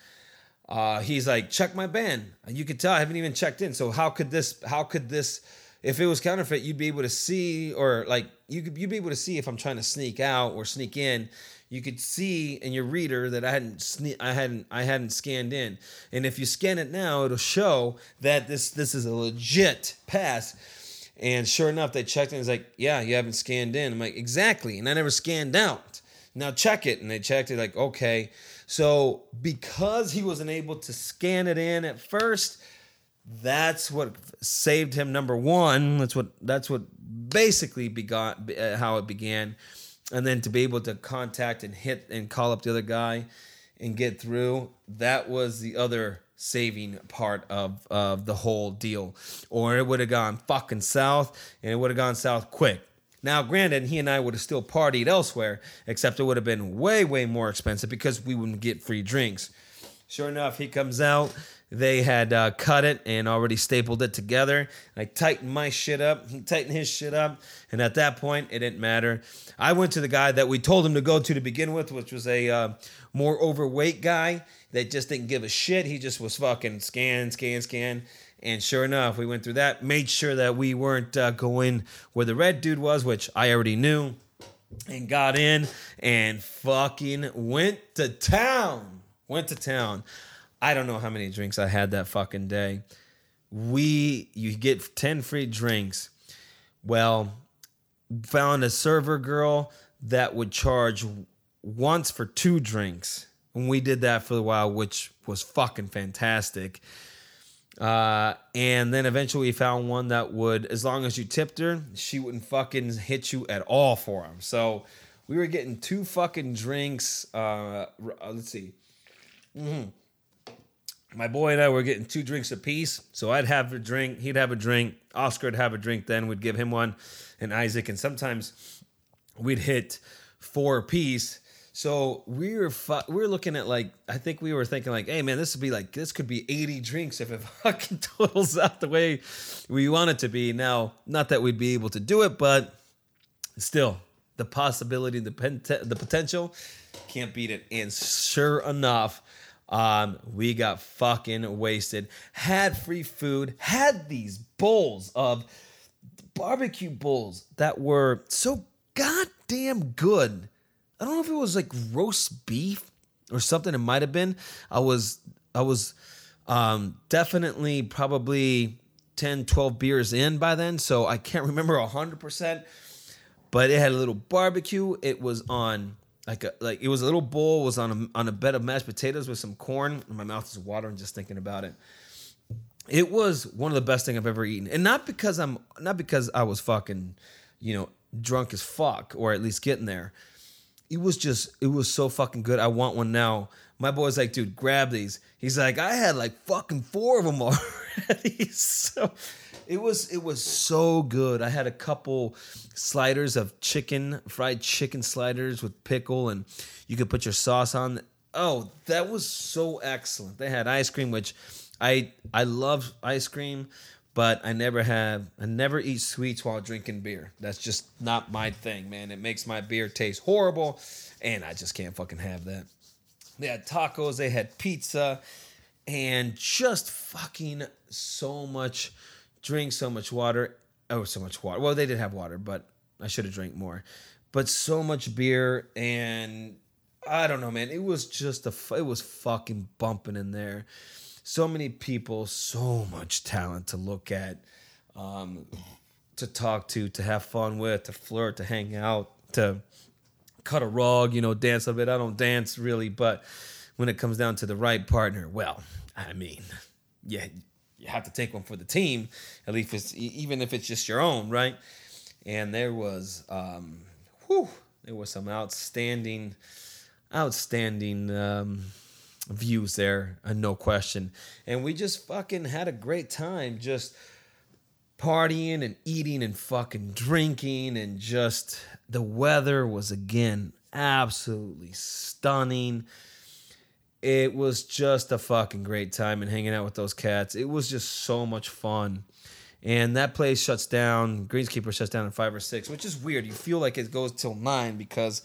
Uh he's like, check my band. You could tell I haven't even checked in. So how could this how could this if it was counterfeit, you'd be able to see, or like you could you'd be able to see if I'm trying to sneak out or sneak in. You could see in your reader that I hadn't sne- I hadn't I hadn't scanned in, and if you scan it now, it'll show that this this is a legit pass. And sure enough, they checked and it's like, yeah, you haven't scanned in. I'm like, exactly, and I never scanned out. Now check it, and they checked it like, okay. So because he wasn't able to scan it in at first, that's what saved him number one that's what that's what basically begot uh, how it began. And then to be able to contact and hit and call up the other guy and get through that was the other saving part of of the whole deal. Or it would have gone fucking south and it would have gone south quick. Now granted he and i would have still partied elsewhere except it would have been way way more expensive because we wouldn't get free drinks. Sure enough, he comes out. They had uh, cut it and already stapled it together. I tightened my shit up. He tightened his shit up. And at that point, it didn't matter. I went to the guy that we told him to go to to begin with, which was a uh, more overweight guy that just didn't give a shit. He just was fucking scan, scan, scan. And sure enough, we went through that, made sure that we weren't uh, going where the red dude was, which I already knew, and got in and fucking went to town went to town. I don't know how many drinks I had that fucking day. We you get 10 free drinks. Well, found a server girl that would charge once for two drinks. And we did that for a while, which was fucking fantastic. Uh, and then eventually we found one that would, as long as you tipped her, she wouldn't fucking hit you at all for them. So we were getting two fucking drinks. Uh, let's see, my boy and I were getting two drinks apiece. So I'd have a drink, he'd have a drink, Oscar'd have a drink, then we'd give him one, and Isaac, and sometimes we'd hit four apiece. So we were fu- we were looking at like I think we were thinking like, hey man, this would be like this could be eighty drinks if it fucking totals out the way we want it to be. Now, not that we'd be able to do it, but still, the possibility, the the potential, can't beat it. And sure enough, um, we got fucking wasted. Had free food. Had these bowls of barbecue bowls that were so goddamn good. I don't know if it was like roast beef or something. It might have been. I was I was um, definitely probably 10, 12 beers in by then, so I can't remember 100%. But it had a little barbecue. It was on like a like it was a little bowl was on a on a bed of mashed potatoes with some corn. My mouth is watering just thinking about it. It was one of the best thing I've ever eaten, and not because I'm not because I was fucking, you know, drunk as fuck, or at least getting there. It was just it was so fucking good. I want one now. My boy's like, dude, grab these. He's like, I had like fucking four of them already. so it was it was so good. I had a couple sliders of chicken, fried chicken sliders with pickle, and you could put your sauce on. Oh, that was so excellent. They had ice cream, which I I love ice cream, but I never have I never eat sweets while drinking beer. That's just not my thing, man. It makes my beer taste horrible, and I just can't fucking have that. They had tacos, they had pizza, and just fucking so much drink, so much water. Oh, so much water. Well, they did have water, but I should have drank more. But so much beer and I don't know, man. It was just a it was fucking bumping in there. So many people, so much talent to look at, um, to talk to, to have fun with, to flirt, to hang out, to cut a rug, you know, dance a bit. I don't dance really, but when it comes down to the right partner, well, I mean, yeah, you have to take one for the team, at least it's, even if it's just your own, right? And there was, um, whew, there was some outstanding, outstanding um, views there, uh, no question. And we just fucking had a great time, just partying and eating and fucking drinking, and just the weather was again absolutely stunning it was just a fucking great time and hanging out with those cats. It was just so much fun. And that place shuts down, Greenskeeper shuts down at five or six, which is weird. You feel like it goes till nine because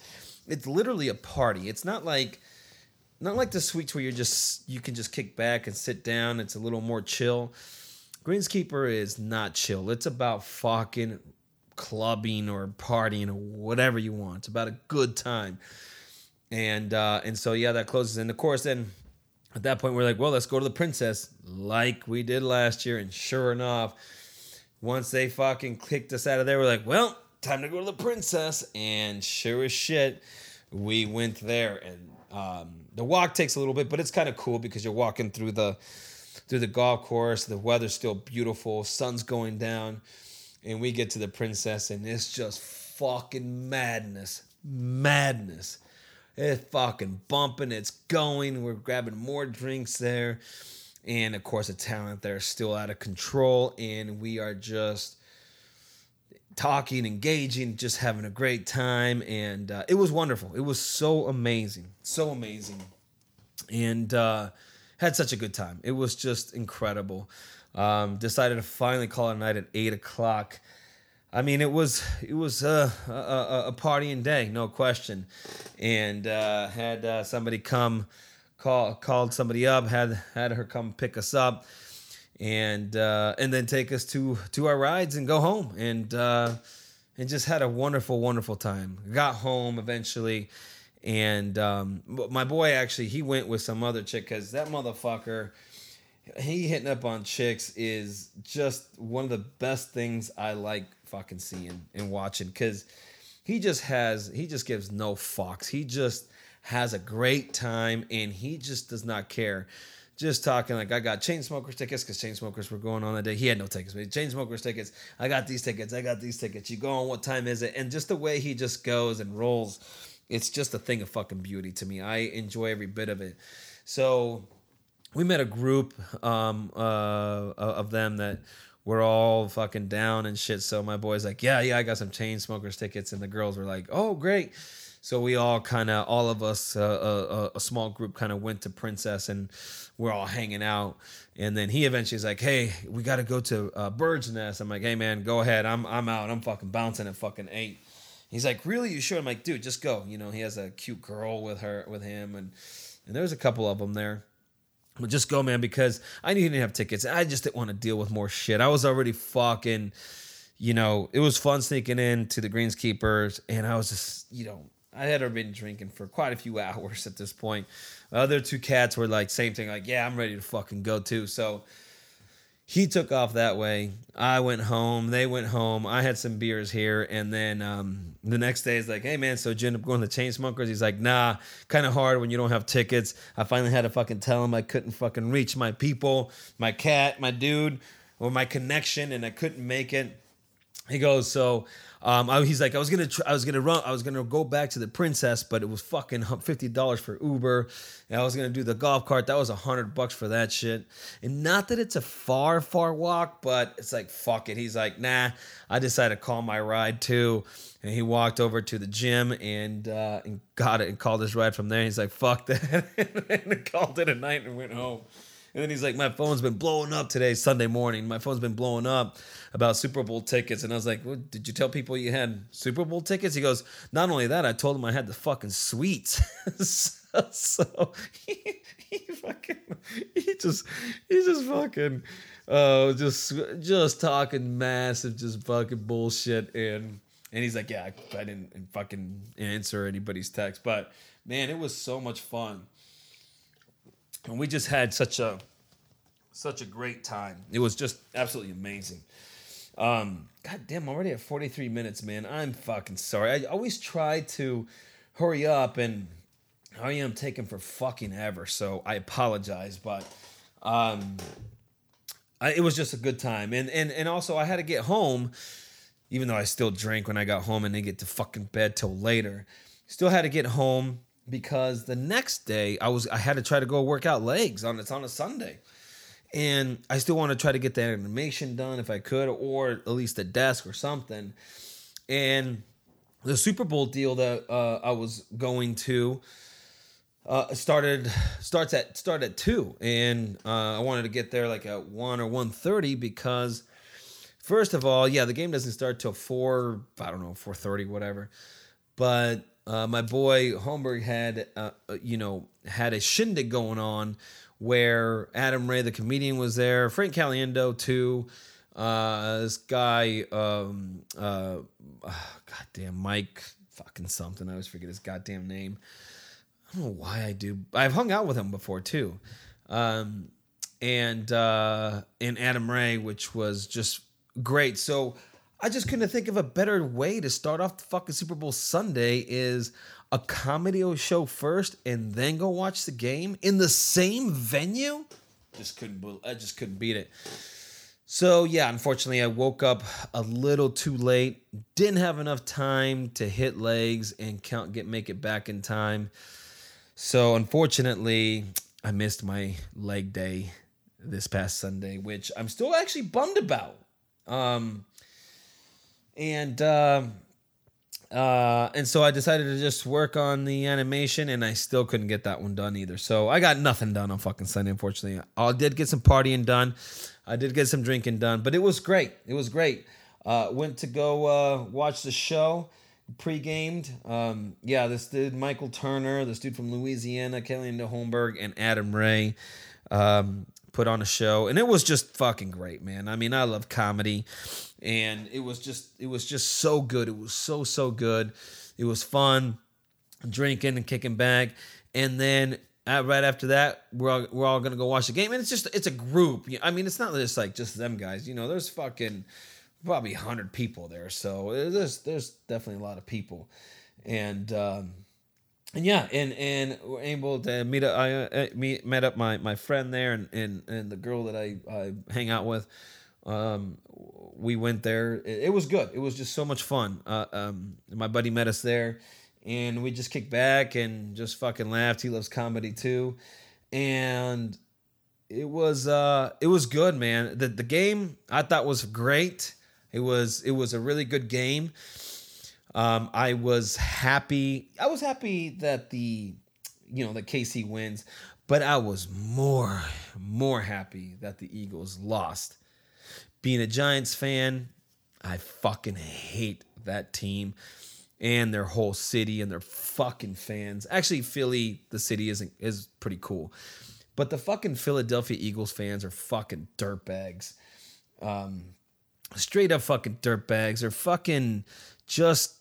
it's literally a party. It's not like not like the suites where you're just you can just kick back and sit down. It's a little more chill. Greenskeeper is not chill. It's about fucking clubbing or partying or whatever you want. It's about a good time. And uh, and so yeah, that closes. And of course, then at that point we're like, well, let's go to the princess, like we did last year. And sure enough, once they fucking kicked us out of there, we're like, well, time to go to the princess. And sure as shit, we went there. And um, the walk takes a little bit, but it's kind of cool because you're walking through the through the golf course. The weather's still beautiful, sun's going down, and we get to the princess, and it's just fucking madness, madness. It's fucking bumping, it's going. We're grabbing more drinks there. And of course, the talent there is still out of control. And we are just talking, engaging, just having a great time. And uh, it was wonderful. It was so amazing. So amazing. And uh, had such a good time. It was just incredible. Um, decided to finally call it night at eight o'clock. I mean, it was it was a, a, a partying day, no question, and uh, had uh, somebody come call called somebody up, had had her come pick us up, and uh, and then take us to to our rides and go home, and uh, and just had a wonderful wonderful time. Got home eventually, and um, my boy actually he went with some other chick because that motherfucker he hitting up on chicks is just one of the best things I like fucking seeing and watching because he just has he just gives no fucks. He just has a great time and he just does not care. Just talking like I got Chainsmokers tickets because Chainsmokers were going on that day. He had no tickets, but Chainsmokers tickets. I got these tickets. I got these tickets. You go on. What time is it? And just the way he just goes and rolls, it's just a thing of fucking beauty to me. I enjoy every bit of it. So we met a group um, uh, of them that were all fucking down and shit. So my boy's like, yeah, yeah, I got some Chainsmokers tickets, and the girls were like, oh, great. So we all kind of, all of us, uh, a, a, small group, kind of went to Princess, and we're all hanging out. And then he eventually is like, "Hey, we got to go to uh, Bird's Nest." I'm like, "Hey, man, go ahead. I'm I'm out. I'm fucking bouncing at fucking eight. He's like, "Really? You sure?" I'm like, "Dude, just go." You know, he has a cute girl with her with him, and and there's a couple of them there. But just go, man, because I knew he didn't have tickets. I just didn't want to deal with more shit. I was already fucking, you know, it was fun sneaking in to the Greenskeepers, and I was just, you know, I had already been drinking for quite a few hours at this point. The other two cats were like, same thing, like, yeah, I'm ready to fucking go too. So he took off that way. I went home. They went home. I had some beers here, and then um, the next day is like, "Hey man, so did you end up going to Chainsmokers?" He's like, "Nah, kind of hard when you don't have tickets." I finally had to fucking tell him I couldn't fucking reach my people, my cat, my dude, or my connection, and I couldn't make it. He goes, "So um, I, he's like, I was gonna, try, I was gonna run, I was gonna go back to the princess, but it was fucking fifty dollars for Uber. And I was gonna do the golf cart. That was a hundred bucks for that shit. And not that it's a far, far walk, but it's like fuck it. He's like, nah. I decided to call my ride too. And he walked over to the gym and uh, and got it and called his ride from there. He's like, fuck that, and called it a night and went home. And then he's like, My phone's been blowing up today, Sunday morning. My phone's been blowing up about Super Bowl tickets. And I was like, well, Did you tell people you had Super Bowl tickets? He goes, Not only that, I told him I had the fucking suites. so, so he, he fucking, he just, he just fucking, uh, just, just talking massive, just fucking bullshit. And, and he's like, Yeah, I, I didn't fucking answer anybody's text. But man, it was so much fun and we just had such a such a great time. It was just absolutely amazing. Um, God damn, I'm already at 43 minutes, man. I'm fucking sorry. I always try to hurry up, and I am taking for fucking ever. So I apologize, but um, I, it was just a good time, and and and also I had to get home, even though I still drank when I got home and didn't get to fucking bed till later. Still had to get home because the next day I was I had to try to go work out legs on it's on a Sunday. And I still want to try to get that animation done if I could, or at least a desk or something. And the Super Bowl deal that uh, I was going to uh, started starts at start at two, and uh, I wanted to get there like at one or one thirty because first of all, yeah, the game doesn't start till four. I don't know, four thirty, whatever. But uh, my boy Holmberg had, uh, uh, you know, had a shindig going on where Adam Ray, the comedian, was there. Frank Caliendo too. Uh, this guy, um, uh, goddamn Mike, fucking something. I always forget his goddamn name. I don't know why I do. I've hung out with him before too, um, and uh, and Adam Ray, which was just great. So I just couldn't think of a better way to start off the fucking Super Bowl Sunday is a comedy show first and then go watch the game in the same venue. Just couldn't. I just couldn't beat it. So yeah, unfortunately, I woke up a little too late. Didn't have enough time to hit legs and count get make it back in time. So unfortunately, I missed my leg day this past Sunday, which I'm still actually bummed about. Um, and uh, uh, and so I decided to just work on the animation, and I still couldn't get that one done either. So I got nothing done on fucking Sunday, unfortunately. I did get some partying done. I did get some drinking done, but it was great. It was great. Uh, went to go uh, watch the show, pre-gamed. Um, yeah, this dude Michael Turner, this dude from Louisiana, Kelly Holmberg, and Adam Ray um, put on a show, and it was just fucking great, man. I mean, I love comedy, and it was just it was just so good. It was so so good. It was fun, drinking and kicking back, and then. uh right after that, we're all, we're all gonna go watch the game, and it's just it's a group. I mean, it's not just like just them guys. You know, there's fucking probably hundred people there, so there's there's definitely a lot of people, and um, and yeah, and and we're able to meet up. I uh, meet, met up my my friend there, and and and the girl that I I hang out with. Um, we went there. It, it was good. It was just so much fun. Uh, um, my buddy met us there, and we just kicked back and just fucking laughed. He loves comedy too, and it was uh it was good, man. The the game I thought was great. It was it was a really good game. Um, I was happy. I was happy that the, you know, that KC wins, but I was more, more happy that the Eagles lost. Being a Giants fan, I fucking hate that team and their whole city and their fucking fans. Actually, Philly, the city isn't is pretty cool, but the fucking Philadelphia Eagles fans are fucking dirtbags. Um, straight up fucking dirtbags. They're fucking just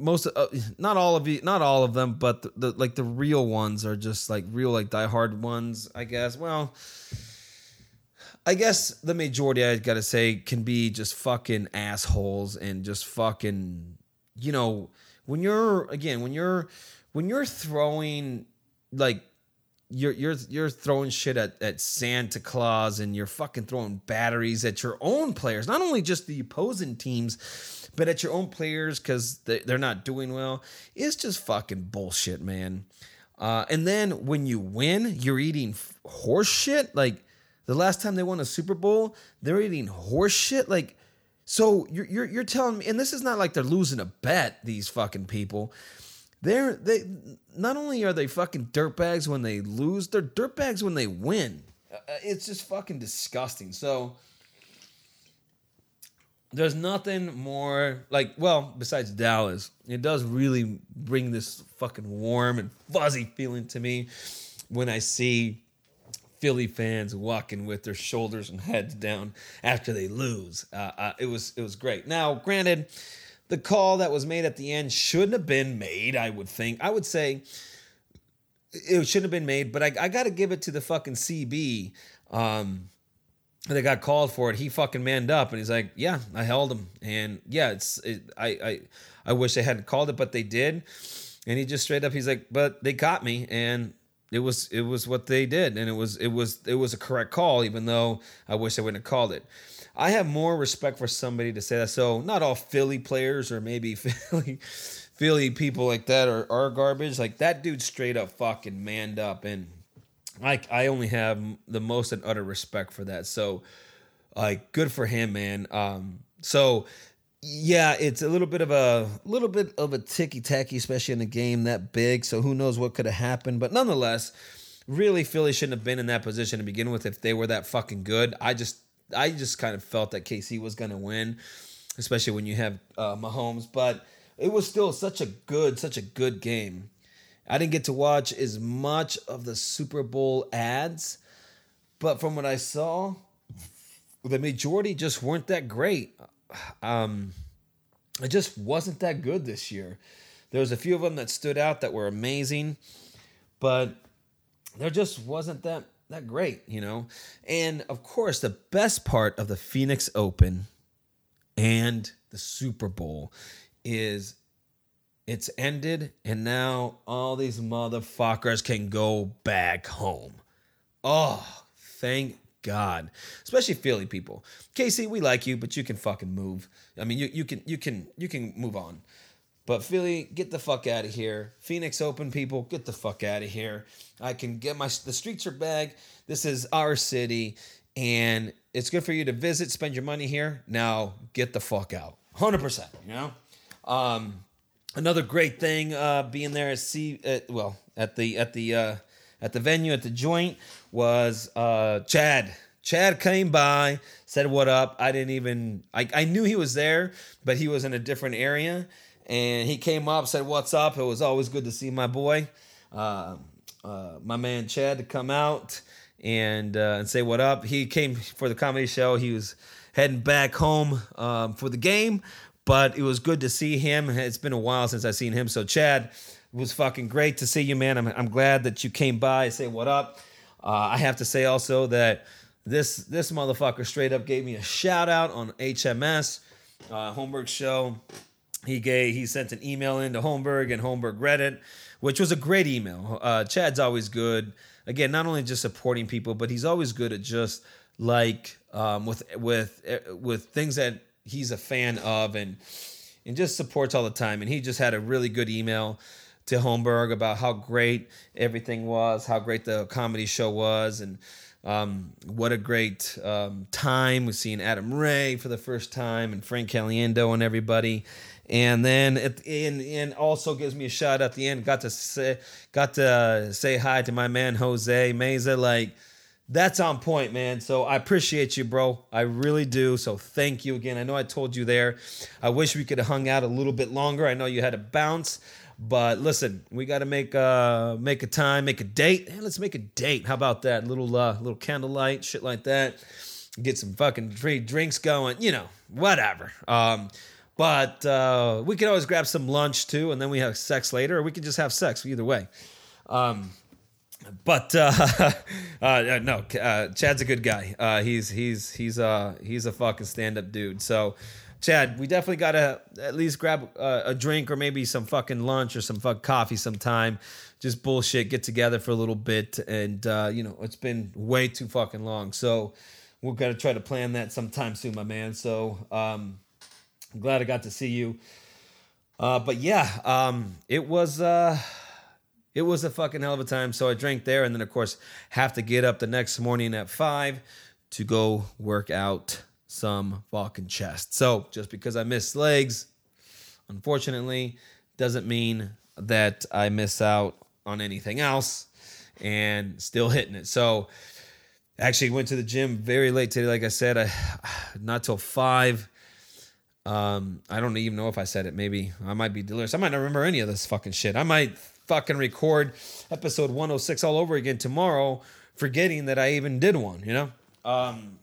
most uh, not all of you not all of them but the, the like the real ones are just like real like diehard ones i guess. Well i guess the majority i gotta say can be just fucking assholes and just fucking you know when you're again when you're when you're throwing like you're you're you're throwing shit at, at Santa Claus and you're fucking throwing batteries at your own players, not only just the opposing teams, but at your own players because they, they're not doing well. It's just fucking bullshit, man. Uh, and then when you win, you're eating horse shit. Like the last time they won a Super Bowl, they're eating horse shit. Like so, you're you're you're telling me, and this is not like they're losing a bet. These fucking people they're they not only are they fucking dirtbags when they lose, they're dirtbags when they win. Uh, It's just fucking disgusting. So there's nothing more like well besides Dallas. It does really bring this fucking warm and fuzzy feeling to me when I see Philly fans walking with their shoulders and heads down after they lose. Uh, uh, it was it was great. Now, granted, the call that was made at the end shouldn't have been made. I would think. I would say it shouldn't have been made, but I, I got to give it to the fucking CB. Um, they got called for it. He fucking manned up and he's like, "Yeah, I held him." And yeah, it's it, I I I wish they hadn't called it, but they did. And he just straight up, he's like, "But they caught me," and it was it was what they did, and it was it was it was a correct call, even though I wish I wouldn't have called it. I have more respect for somebody to say that. So not all Philly players or maybe Philly Philly people like that are, are garbage. Like that dude straight up fucking manned up and I I only have the most and utter respect for that. So like good for him, man. Um so yeah, it's a little bit of a little bit of a ticky tacky, especially in a game that big. So who knows what could have happened? But nonetheless, really, Philly shouldn't have been in that position to begin with if they were that fucking good. I just I just kind of felt that KC was gonna win, especially when you have uh, Mahomes. But it was still such a good, such a good game. I didn't get to watch as much of the Super Bowl ads, but from what I saw, the majority just weren't that great. Um, it just wasn't that good this year. There was a few of them that stood out that were amazing, but there just wasn't that that great, you know. And of course, the best part of the Phoenix Open and the Super Bowl is it's ended and now all these motherfuckers can go back home. Oh, thank God. Especially Philly people. KC, we like you, but you can fucking move. I mean, you, you can you can you can move on. But Philly, get the fuck out of here. Phoenix Open people, get the fuck out of here. I can get my the streets are back. This is our city, and it's good for you to visit, spend your money here. Now get the fuck out, hundred percent. You know. Um, another great thing uh, being there at see uh, well at the at the uh, at the venue at the joint was uh, Chad. Chad came by, said what up. I didn't even I, I knew he was there, but he was in a different area. And he came up, said what's up. It was always good to see my boy, uh, uh, my man Chad, to come out and uh, and say what up. He came for the comedy show. He was heading back home um, for the game, but it was good to see him. It's been a while since I've seen him. So Chad, it was fucking great to see you, man. I'm, I'm glad that you came by. Say what up. Uh, I have to say also that this this motherfucker straight up gave me a shout out on HMS uh, Holmberg show. He gave he sent an email into Holmberg and Holmberg read it, which was a great email. Uh, Chad's always good. Again, not only just supporting people, but he's always good at just like um, with with with things that he's a fan of and and just supports all the time. And he just had a really good email to Holmberg about how great everything was, how great the comedy show was, and um, what a great um, time. We've seen Adam Ray for the first time and Frank Caliendo and everybody. And then it and, and also gives me a shot at the end. Got to say got to say hi to my man Jose Meza. Like that's on point, man. So I appreciate you, bro. I really do. So thank you again. I know I told you there. I wish we could have hung out a little bit longer. I know you had to bounce. But listen, we got to make uh make a time, make a date. Hey, let's make a date. How about that? Little uh little candlelight, shit like that. Get some fucking free drinks going. You know, whatever. Um, but uh, we can always grab some lunch too, and then we have sex later, or we can just have sex. Either way. Um, but uh, uh, no, uh, Chad's a good guy. Uh, he's he's he's uh he's a fucking stand up dude. So Chad, we definitely got to at least grab uh, a drink or maybe some fucking lunch or some fuck coffee sometime. Just bullshit, get together for a little bit. And, uh, you know, it's been way too fucking long. So we're to try to plan that sometime soon, my man. So um, I'm glad I got to see you. Uh, but yeah, um, it was. Uh, it was a fucking hell of a time. So I drank there, and then of course have to get up the next morning at five to go work out some fucking chest. So just because I miss legs, unfortunately, doesn't mean that I miss out on anything else and still hitting it. So actually went to the gym very late today. Like I said, I not till five. Um, I don't even know if I said it. Maybe I might be delirious. I might not remember any of this fucking shit. I might fucking record episode 106 all over again tomorrow, forgetting that I even did one, you know? Um,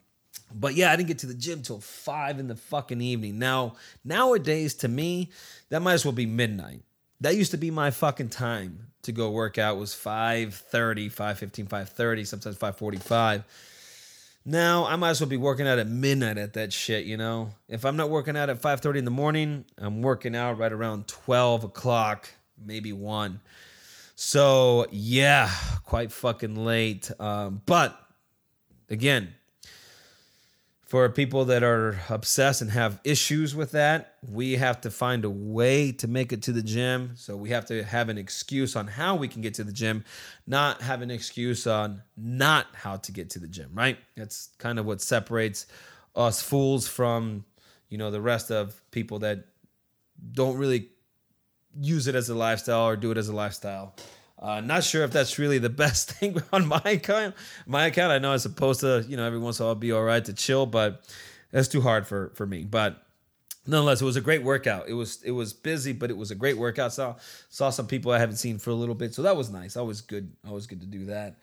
but yeah, I didn't get to the gym till five in the fucking evening. Now, nowadays, to me, that might as well be midnight. That used to be my fucking time to go work out was 5.30, 5.15, 5.30, sometimes 5.45. Now, I might as well be working out at midnight at that shit, you know? If I'm not working out at 5.30 in the morning, I'm working out right around 12 o'clock, maybe 1. So, yeah, quite fucking late. Um, but, again, for people that are obsessed and have issues with that, we have to find a way to make it to the gym. So we have to have an excuse on how we can get to the gym, not have an excuse on not how to get to the gym, right? That's kind of what separates us fools from, you know, the rest of people that don't really use it as a lifestyle or do it as a lifestyle. Uh, not sure if that's really the best thing on my account. My account, I know I'm supposed to, you know, every once in a while be all right to chill, but that's too hard for for me. But nonetheless, it was a great workout. It was it was busy, but it was a great workout. Saw saw some people I haven't seen for a little bit, so that was nice. Always good. Always good to do that.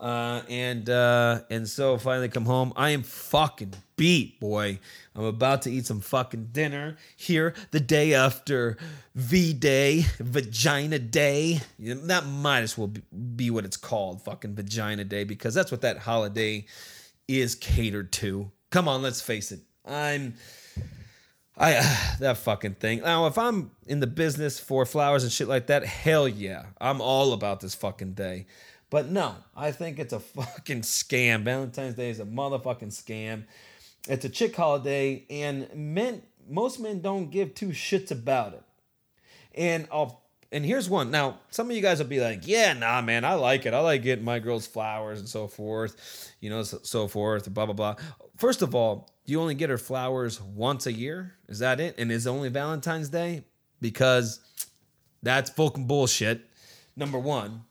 Uh, and uh, and so finally come home. I am fucking beat, boy. I'm about to eat some fucking dinner here the day after V Day, Vagina Day. That might as well be, be what it's called, fucking Vagina Day, because that's what that holiday is catered to. Come on, let's face it. I'm I uh, that fucking thing. Now, if I'm in the business for flowers and shit like that, hell yeah, I'm all about this fucking day. But no, I think it's a fucking scam. Valentine's Day is a motherfucking scam. It's a chick holiday, and men, most men don't give two shits about it. And I'll and here's one. Now, some of you guys will be like, "Yeah, nah, man, I like it. I like getting my girls flowers and so forth, you know, so, so forth, blah blah blah." First of all, you only get her flowers once a year. Is that it? And is it only Valentine's Day? Because that's fucking bullshit. Number one.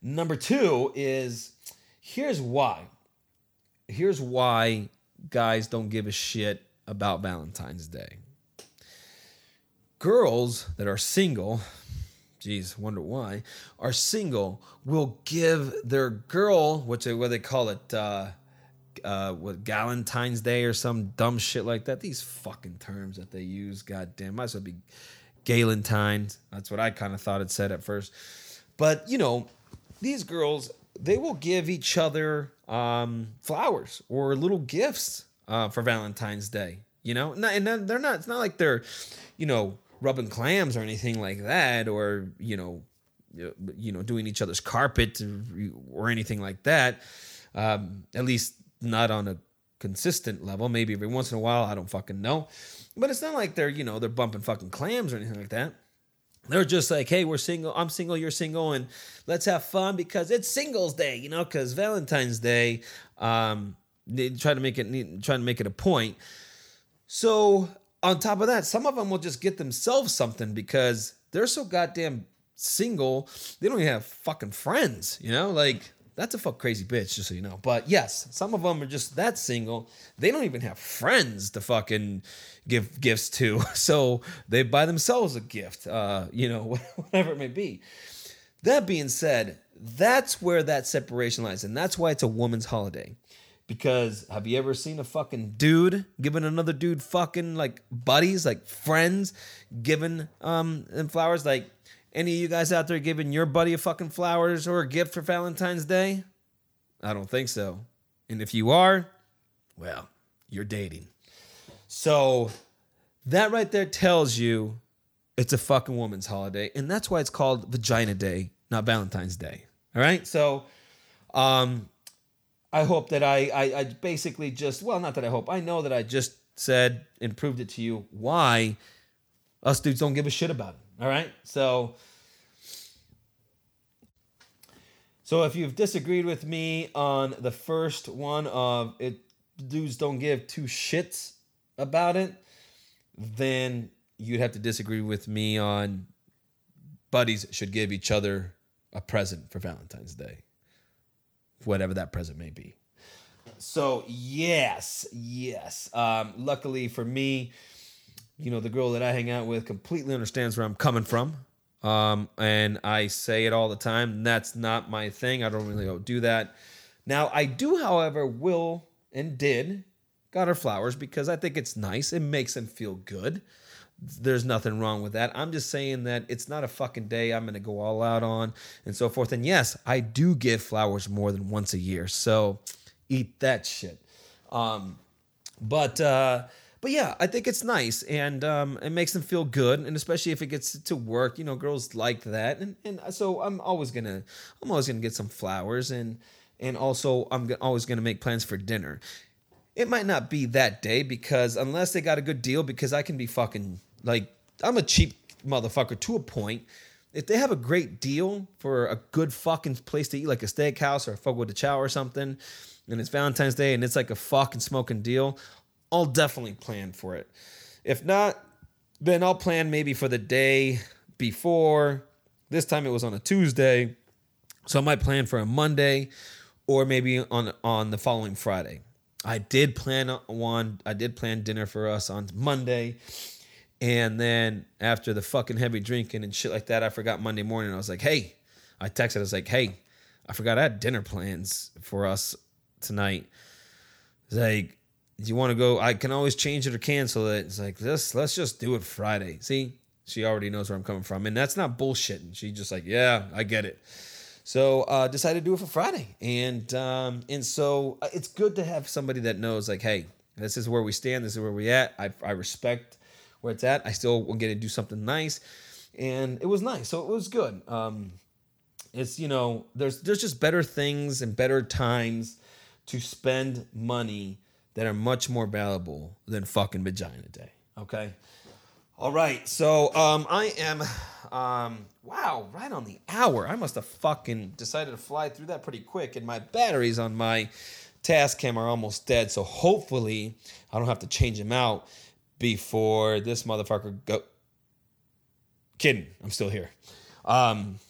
Number two is here's why. Here's why guys don't give a shit about Valentine's Day. Girls that are single, geez, wonder why, are single will give their girl, which they, what they call it, uh, uh, what Galentine's Day or some dumb shit like that. These fucking terms that they use, goddamn, might as well be Galentine's. That's what I kind of thought it said at first. But you know, these girls they will give each other um, flowers or little gifts uh, for Valentine's Day. You know, and they're not. It's not like they're, you know, rubbing clams or anything like that, or you know, you know, doing each other's carpet or anything like that. Um, at least not on a consistent level. Maybe every once in a while, I don't fucking know. But it's not like they're, you know, they're bumping fucking clams or anything like that. They're just like, hey, we're single, I'm single, you're single, and let's have fun because it's Singles Day, you know, because Valentine's Day, um, they try to make it trying to make it a point. So on top of that, some of them will just get themselves something because they're so goddamn single, they don't even have fucking friends, you know, like that's a fuck crazy bitch, just so you know. But yes, some of them are just that single. They don't even have friends to fucking give gifts to. So they buy themselves a gift, uh, you know, whatever it may be. That being said, that's where that separation lies. And that's why it's a woman's holiday. Because have you ever seen a fucking dude giving another dude fucking like buddies, like friends, giving um them flowers? Like any of you guys out there giving your buddy a fucking flowers or a gift for Valentine's Day? I don't think so. And if you are, well, you're dating. So that right there tells you it's a fucking woman's holiday. And that's why it's called Vagina Day, not Valentine's Day. All right. So um I hope that I, I I basically just well, not that I hope. I know that I just said and proved it to you why us dudes don't give a shit about it. All right. So, so if you've disagreed with me on the first one of it, dudes don't give two shits about it, then you'd have to disagree with me on buddies should give each other a present for Valentine's Day, whatever that present may be. So yes, yes. Um, luckily for me, you know, the girl that I hang out with completely understands where I'm coming from. Um, and I say it all the time. That's not my thing. I don't really do that. Now, I do, however, will and did got her flowers because I think it's nice. It makes them feel good. There's nothing wrong with that. I'm just saying that it's not a fucking day I'm going to go all out on and so forth. And yes, I do give flowers more than once a year. So eat that shit. Um, but, uh, but yeah, I think it's nice and um, it makes them feel good, and especially if it gets to work, you know, girls like that, and and so I'm always gonna I'm always gonna get some flowers, and and also I'm always gonna make plans for dinner. It might not be that day because unless they got a good deal, because I can be fucking like I'm a cheap motherfucker to a point. If they have a great deal for a good fucking place to eat, like a steakhouse or a Fogo de Chao or something, and it's Valentine's Day and it's like a fucking smoking deal, I'll definitely plan for it. If not, then I'll plan maybe for the day before. This time it was on a Tuesday, so I might plan for a Monday or maybe on on the following Friday. I did plan one. I did plan dinner for us on Monday, and then after the fucking heavy drinking and shit like that, I forgot Monday morning. I was like, "Hey," I texted. I was like, "Hey, I forgot I had dinner plans for us tonight." Like, you want to go? I can always change it or cancel it. It's like let's let's just do it Friday. See, she already knows where I'm coming from, and that's not bullshit. And she just like, yeah, I get it. So uh, decided to do it for Friday, and um, and so uh, it's good to have somebody that knows like, hey, this is where we stand. This is where we at. I, I respect where it's at. I still want to do something nice, and it was nice. So it was good. Um, it's you know there's there's just better things and better times to spend money that are much more valuable than fucking vagina day. Okay. All right. So um, I am. Um, wow, right on the hour. I must have fucking decided to fly through that pretty quick, and my batteries on my Tascam are almost dead. So hopefully, I don't have to change them out before this motherfucker go. Kidding. I'm still here. Um,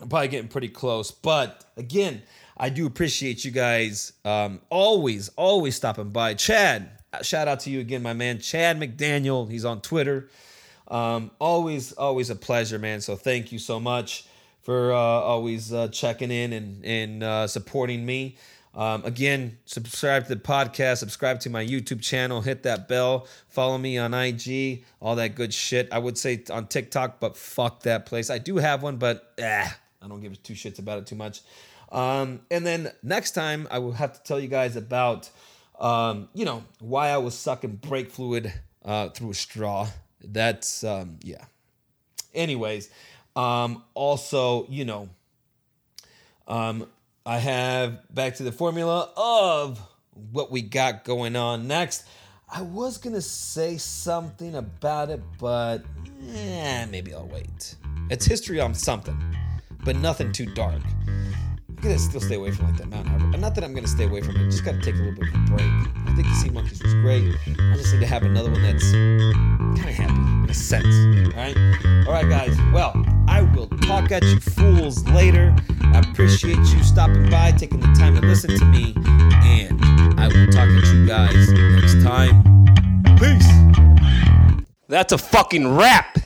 I'm probably getting pretty close, but again, I do appreciate you guys um, always, always stopping by. Chad, shout out to you again, my man, Chad McDaniel. He's on Twitter. Um, always, always a pleasure, man. So thank you so much for uh, always uh, checking in and, and uh, supporting me. Um, again, subscribe to the podcast, subscribe to my YouTube channel, hit that bell, follow me on IG, all that good shit. I would say on TikTok, but fuck that place. I do have one, but ah, I don't give two shits about it too much. Um, and then next time, I will have to tell you guys about, um, you know, why I was sucking brake fluid uh, through a straw. That's, um, yeah. Anyways, um, also, you know, um, I have back to the formula of what we got going on next. I was gonna say something about it, but eh, maybe I'll wait. It's history on something, but nothing too dark. Gonna still stay away from like that Mount Everest. Not that I'm gonna stay away from it. Just gotta take a little bit of a break. I think the Sea Monkeys was great. I just need to have another one that's kind of happy in a sense. All right, all right, guys. Well, I will talk at you fools later. I appreciate you stopping by, taking the time to listen to me, and I will talk at you guys next time. Peace. That's a fucking wrap.